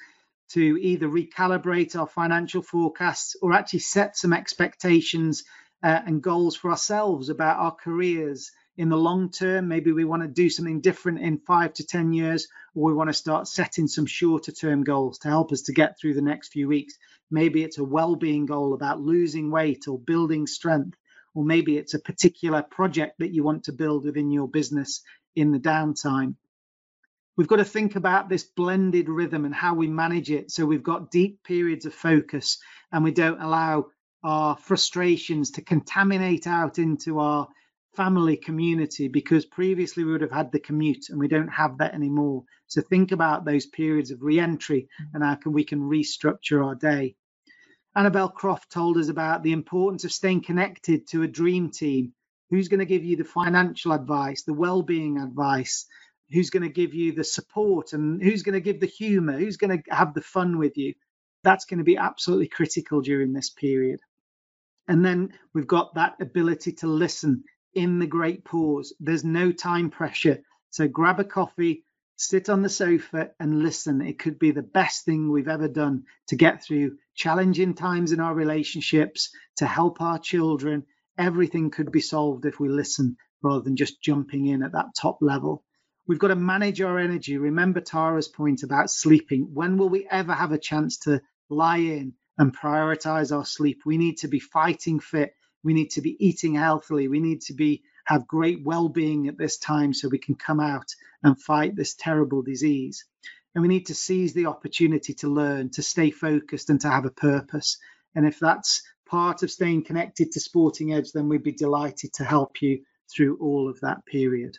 to either recalibrate our financial forecasts or actually set some expectations uh, and goals for ourselves about our careers in the long term. Maybe we want to do something different in five to 10 years, or we want to start setting some shorter term goals to help us to get through the next few weeks. Maybe it's a well being goal about losing weight or building strength, or maybe it's a particular project that you want to build within your business in the downtime. We've got to think about this blended rhythm and how we manage it so we've got deep periods of focus and we don't allow our frustrations to contaminate out into our family community because previously we would have had the commute and we don't have that anymore. So think about those periods of re-entry and how can we can restructure our day. Annabel Croft told us about the importance of staying connected to a dream team. Who's going to give you the financial advice, the well-being advice, who's going to give you the support and who's going to give the humor, who's going to have the fun with you. That's going to be absolutely critical during this period. And then we've got that ability to listen in the great pause. There's no time pressure. So grab a coffee, sit on the sofa and listen. It could be the best thing we've ever done to get through challenging times in our relationships, to help our children. Everything could be solved if we listen rather than just jumping in at that top level. We've got to manage our energy. Remember Tara's point about sleeping. When will we ever have a chance to lie in and prioritize our sleep? We need to be fighting fit. We need to be eating healthily. We need to be have great well-being at this time so we can come out and fight this terrible disease. And we need to seize the opportunity to learn, to stay focused and to have a purpose. And if that's part of staying connected to Sporting Edge, then we'd be delighted to help you through all of that period.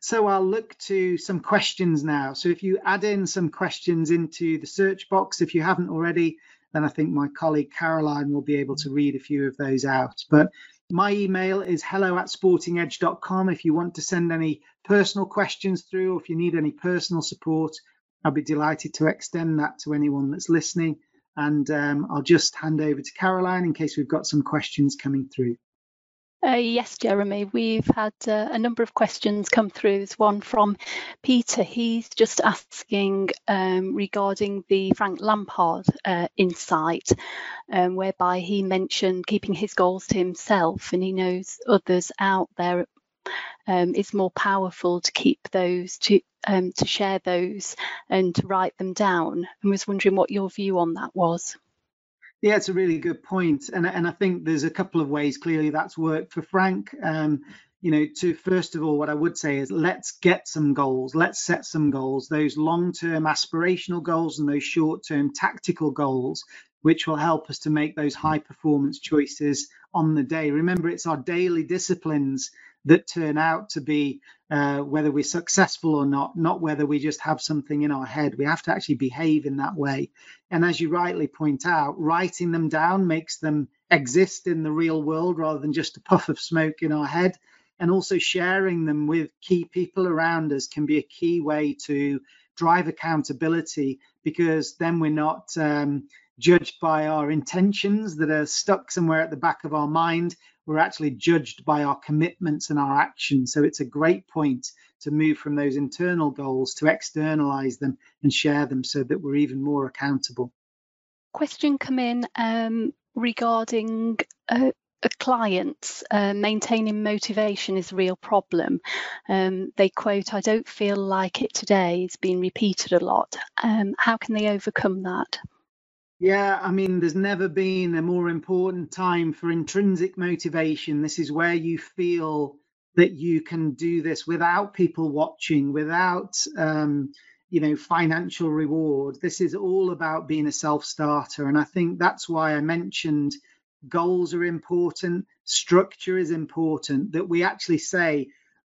So I'll look to some questions now. So if you add in some questions into the search box, if you haven't already, then I think my colleague Caroline will be able to read a few of those out. But my email is hello at sportingedge.com. If you want to send any personal questions through, or if you need any personal support, I'll be delighted to extend that to anyone that's listening. And um, I'll just hand over to Caroline in case we've got some questions coming through. Uh, yes, Jeremy, we've had uh, a number of questions come through. There's one from Peter. He's just asking um, regarding the Frank Lampard uh, insight, um, whereby he mentioned keeping his goals to himself, and he knows others out there. Um, it's more powerful to keep those to um, to share those and to write them down. And was wondering what your view on that was. Yeah, it's a really good point, and and I think there's a couple of ways. Clearly, that's worked for Frank. Um, you know, to first of all, what I would say is let's get some goals. Let's set some goals. Those long-term aspirational goals and those short-term tactical goals, which will help us to make those high-performance choices on the day. Remember, it's our daily disciplines that turn out to be uh, whether we're successful or not, not whether we just have something in our head. We have to actually behave in that way. And as you rightly point out, writing them down makes them exist in the real world rather than just a puff of smoke in our head. And also sharing them with key people around us can be a key way to drive accountability because then we're not um, judged by our intentions that are stuck somewhere at the back of our mind we're actually judged by our commitments and our actions. So it's a great point to move from those internal goals to externalize them and share them so that we're even more accountable. Question come in um, regarding uh, clients uh, maintaining motivation is a real problem. Um, they quote, I don't feel like it today. It's been repeated a lot. Um, how can they overcome that? Yeah, I mean, there's never been a more important time for intrinsic motivation. This is where you feel that you can do this without people watching, without, um, you know, financial reward. This is all about being a self starter. And I think that's why I mentioned goals are important, structure is important, that we actually say,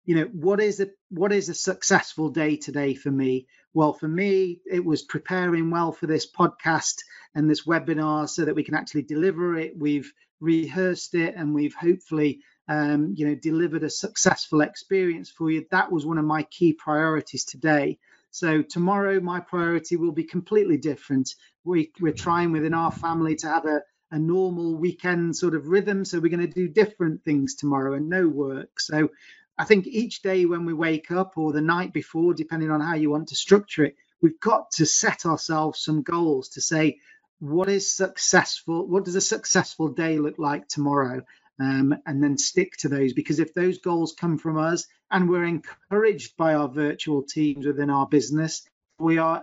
you know, what is a what is a successful day today for me? Well, for me, it was preparing well for this podcast and this webinar so that we can actually deliver it. We've rehearsed it and we've hopefully um, you know delivered a successful experience for you. That was one of my key priorities today. So tomorrow, my priority will be completely different. We, we're trying within our family to have a, a normal weekend sort of rhythm. So we're going to do different things tomorrow and no work. So I think each day when we wake up or the night before, depending on how you want to structure it, we've got to set ourselves some goals to say, what is successful? What does a successful day look like tomorrow? Um, and then stick to those because if those goals come from us and we're encouraged by our virtual teams within our business, we are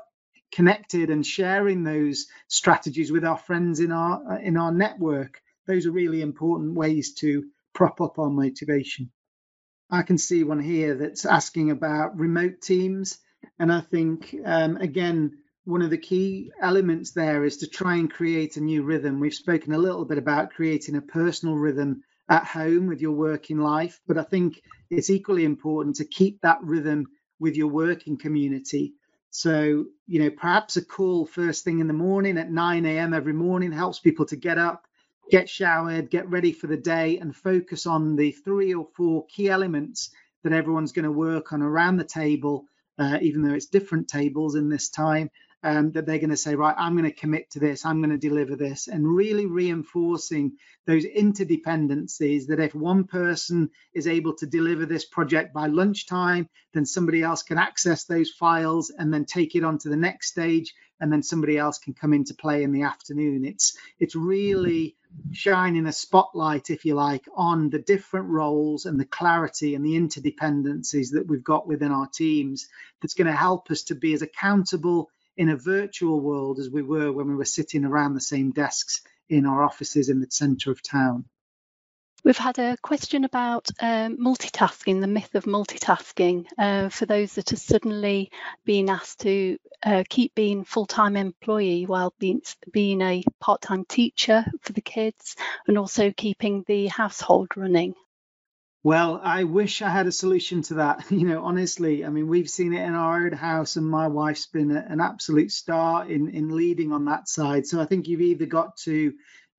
connected and sharing those strategies with our friends in our in our network. Those are really important ways to prop up our motivation. I can see one here that's asking about remote teams. And I think, um, again, one of the key elements there is to try and create a new rhythm. We've spoken a little bit about creating a personal rhythm at home with your working life, but I think it's equally important to keep that rhythm with your working community. So, you know, perhaps a call first thing in the morning at 9 a.m. every morning helps people to get up, get showered, get ready for the day, and focus on the three or four key elements that everyone's going to work on around the table, uh, even though it's different tables in this time. Um, that they're going to say, right, I'm going to commit to this, I'm going to deliver this, and really reinforcing those interdependencies that if one person is able to deliver this project by lunchtime, then somebody else can access those files and then take it on to the next stage, and then somebody else can come into play in the afternoon. It's it's really shining a spotlight, if you like, on the different roles and the clarity and the interdependencies that we've got within our teams that's going to help us to be as accountable in a virtual world as we were when we were sitting around the same desks in our offices in the centre of town. We've had a question about um, multitasking, the myth of multitasking, uh, for those that are suddenly being asked to uh, keep being full-time employee while being, being a part-time teacher for the kids and also keeping the household running. Well, I wish I had a solution to that. You know, honestly, I mean, we've seen it in our own house, and my wife's been an absolute star in in leading on that side. So I think you've either got to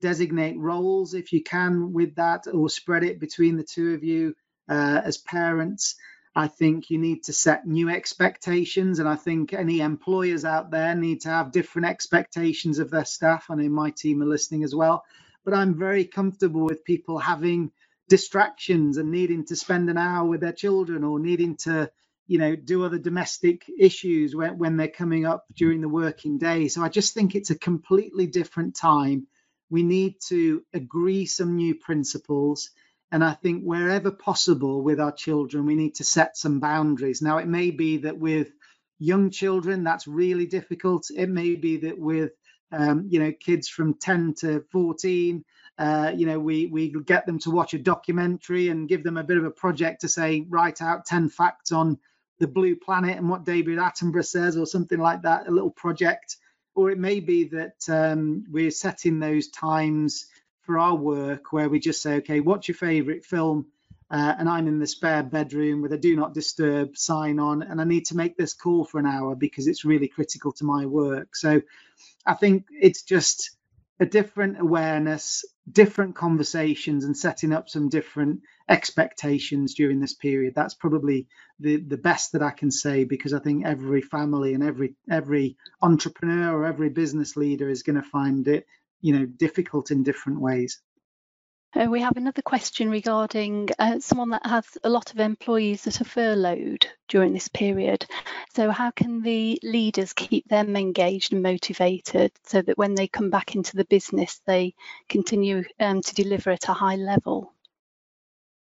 designate roles if you can with that, or spread it between the two of you uh, as parents. I think you need to set new expectations, and I think any employers out there need to have different expectations of their staff. I know my team are listening as well, but I'm very comfortable with people having distractions and needing to spend an hour with their children or needing to you know do other domestic issues when, when they're coming up during the working day so i just think it's a completely different time we need to agree some new principles. And i think wherever possible with our children we need to set some boundaries. Now it may be that with young children that's really difficult. It may be that with um, you know kids from 10 to 14 uh, you know we we get them to watch a documentary and give them a bit of a project to say write out 10 facts on the blue planet and what david attenborough says or something like that a little project or it may be that um, we're setting those times for our work where we just say okay what's your favorite film? Uh, and i'm in the spare bedroom with a do not disturb sign on and i need to make this call for an hour because it's really critical to my work. So i think it's just a different awareness, different conversations, and setting up some different expectations during this period. That's probably the, the best that I can say because I think every family and every every entrepreneur or every business leader is going to find it, you know, difficult in different ways. Uh, we have another question regarding uh, someone that has a lot of employees that are furloughed during this period. So, how can the leaders keep them engaged and motivated so that when they come back into the business, they continue um, to deliver at a high level?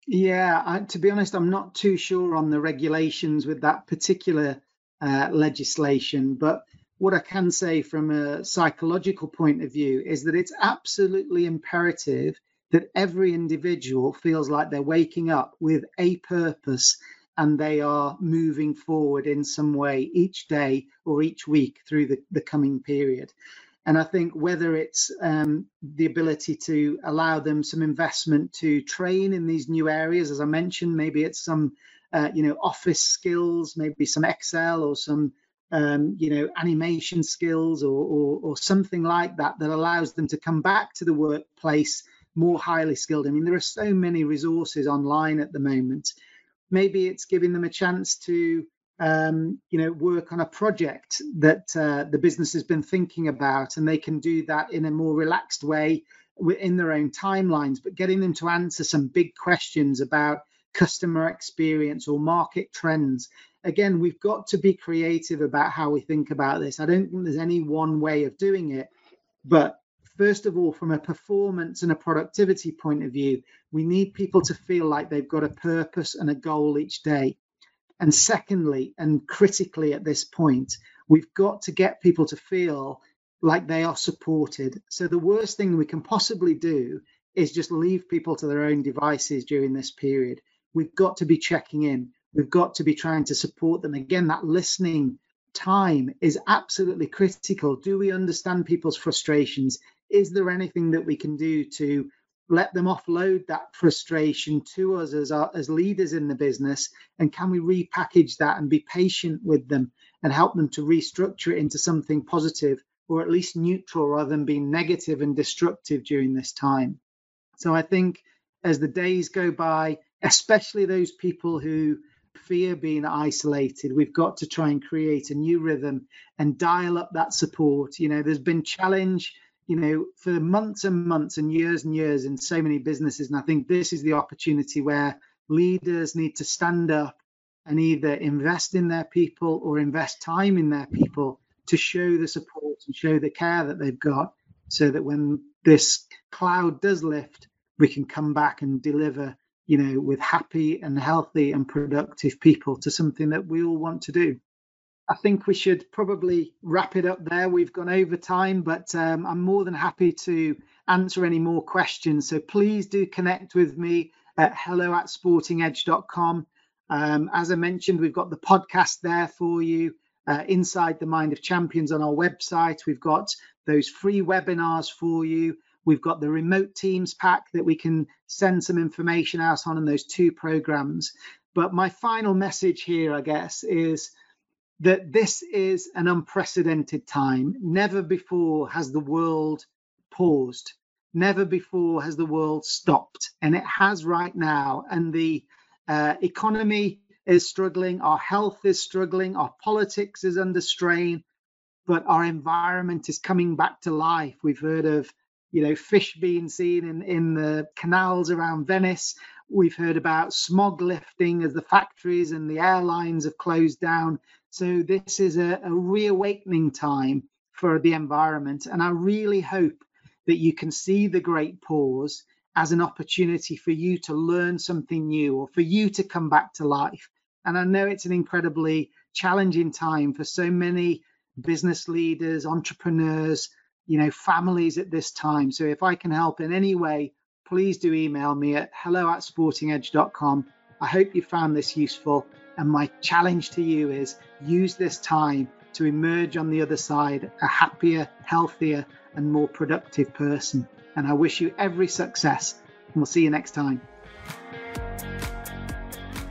Yeah, I, to be honest, I'm not too sure on the regulations with that particular uh, legislation, but what I can say from a psychological point of view is that it's absolutely imperative that every individual feels like they're waking up with a purpose and they are moving forward in some way each day or each week through the, the coming period. And I think whether it's um, the ability to allow them some investment to train in these new areas, as I mentioned, maybe it's some, uh, you know, office skills, maybe some Excel or some, um, you know, animation skills or, or, or something like that that allows them to come back to the workplace more highly skilled. I mean, there are so many resources online at the moment. Maybe it's giving them a chance to, um, you know, work on a project that uh, the business has been thinking about, and they can do that in a more relaxed way within their own timelines. But getting them to answer some big questions about customer experience or market trends. Again, we've got to be creative about how we think about this. I don't think there's any one way of doing it, but first of all, from a performance and a productivity point of view, we need people to feel like they've got a purpose and a goal each day. And secondly, and critically at this point, we've got to get people to feel like they are supported. So the worst thing we can possibly do is just leave people to their own devices during this period. We've got to be checking in. We've got to be trying to support them. Again, that listening time is absolutely critical. Do we understand people's frustrations? Is there anything that we can do to let them offload that frustration to us as our, as leaders in the business? And can we repackage that and be patient with them and help them to restructure it into something positive or at least neutral rather than being negative and destructive during this time? So i think as the days go by especially those people who fear being isolated we've got to try and create a new rhythm and dial up that support. You know there's been challenge you know, for months and months and years and years in so many businesses. And I think this is the opportunity where leaders need to stand up and either invest in their people or invest time in their people to show the support and show the care that they've got so that when this cloud does lift, we can come back and deliver, you know, with happy and healthy and productive people to something that we all want to do. I think we should probably wrap it up there. We've gone over time, but um, I'm more than happy to answer any more questions. So please do connect with me at hello at sportingedge.com. Um, as I mentioned, we've got the podcast there for you. Uh, inside the Mind of Champions on our website. We've got those free webinars for you. We've got the remote teams pack that we can send some information out on in those two programs. But my final message here, I guess, is that this is an unprecedented time. Never before has the world paused. Never before has the world stopped. And it has right now. And the uh, economy is struggling, our health is struggling, our politics is under strain, but our environment is coming back to life. We've heard of you know, fish being seen in, in the canals around Venice. We've heard about smog lifting as the factories and the airlines have closed down. So this is a, a reawakening time for the environment. And I really hope that you can see the great pause as an opportunity for you to learn something new or for you to come back to life. And I know it's an incredibly challenging time for so many business leaders, entrepreneurs, you know, families at this time. So if I can help in any way, please do email me at hello at sportingedge.com. I hope you found this useful. And my challenge to you is use this time to emerge on the other side a happier, healthier, and more productive person. And I wish you every success. And we'll see you next time.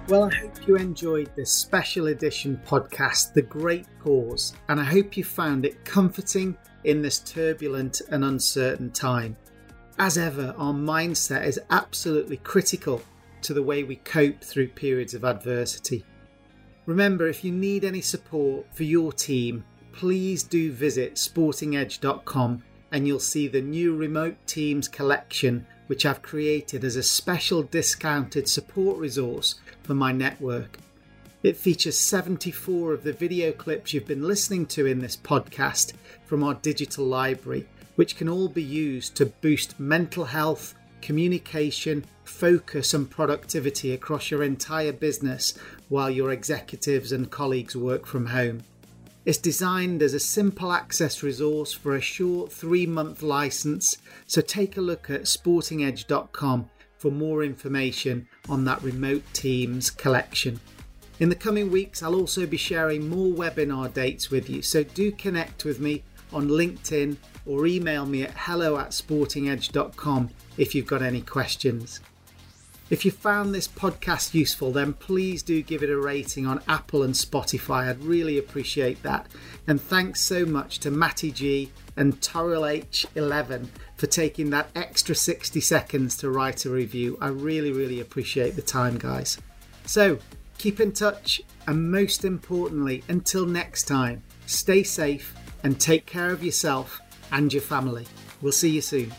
Well, I hope you enjoyed this special edition podcast, The Great Pause, and I hope you found it comforting in this turbulent and uncertain time. As ever, our mindset is absolutely critical to the way we cope through periods of adversity. Remember, if you need any support for your team, please do visit sportingedge.com and you'll see the new Remote Teams collection, which I've created as a special discounted support resource for my network. It features 74 of the video clips you've been listening to in this podcast from our digital library, which can all be used to boost mental health, communication, focus, and productivity across your entire business while your executives and colleagues work from home. It's designed as a simple access resource for a short three month license, so take a look at sportingedge.com for more information on that remote teams collection. In the coming weeks, I'll also be sharing more webinar dates with you, so do connect with me on LinkedIn or email me at hello at sportingedge.com if you've got any questions. If you found this podcast useful, then please do give it a rating on Apple and Spotify. I'd really appreciate that. And thanks so much to Matty G and Toril H11 for taking that extra 60 seconds to write a review. I really, really appreciate the time, guys. So keep in touch, and most importantly, until next time, stay safe and take care of yourself and your family. We'll see you soon.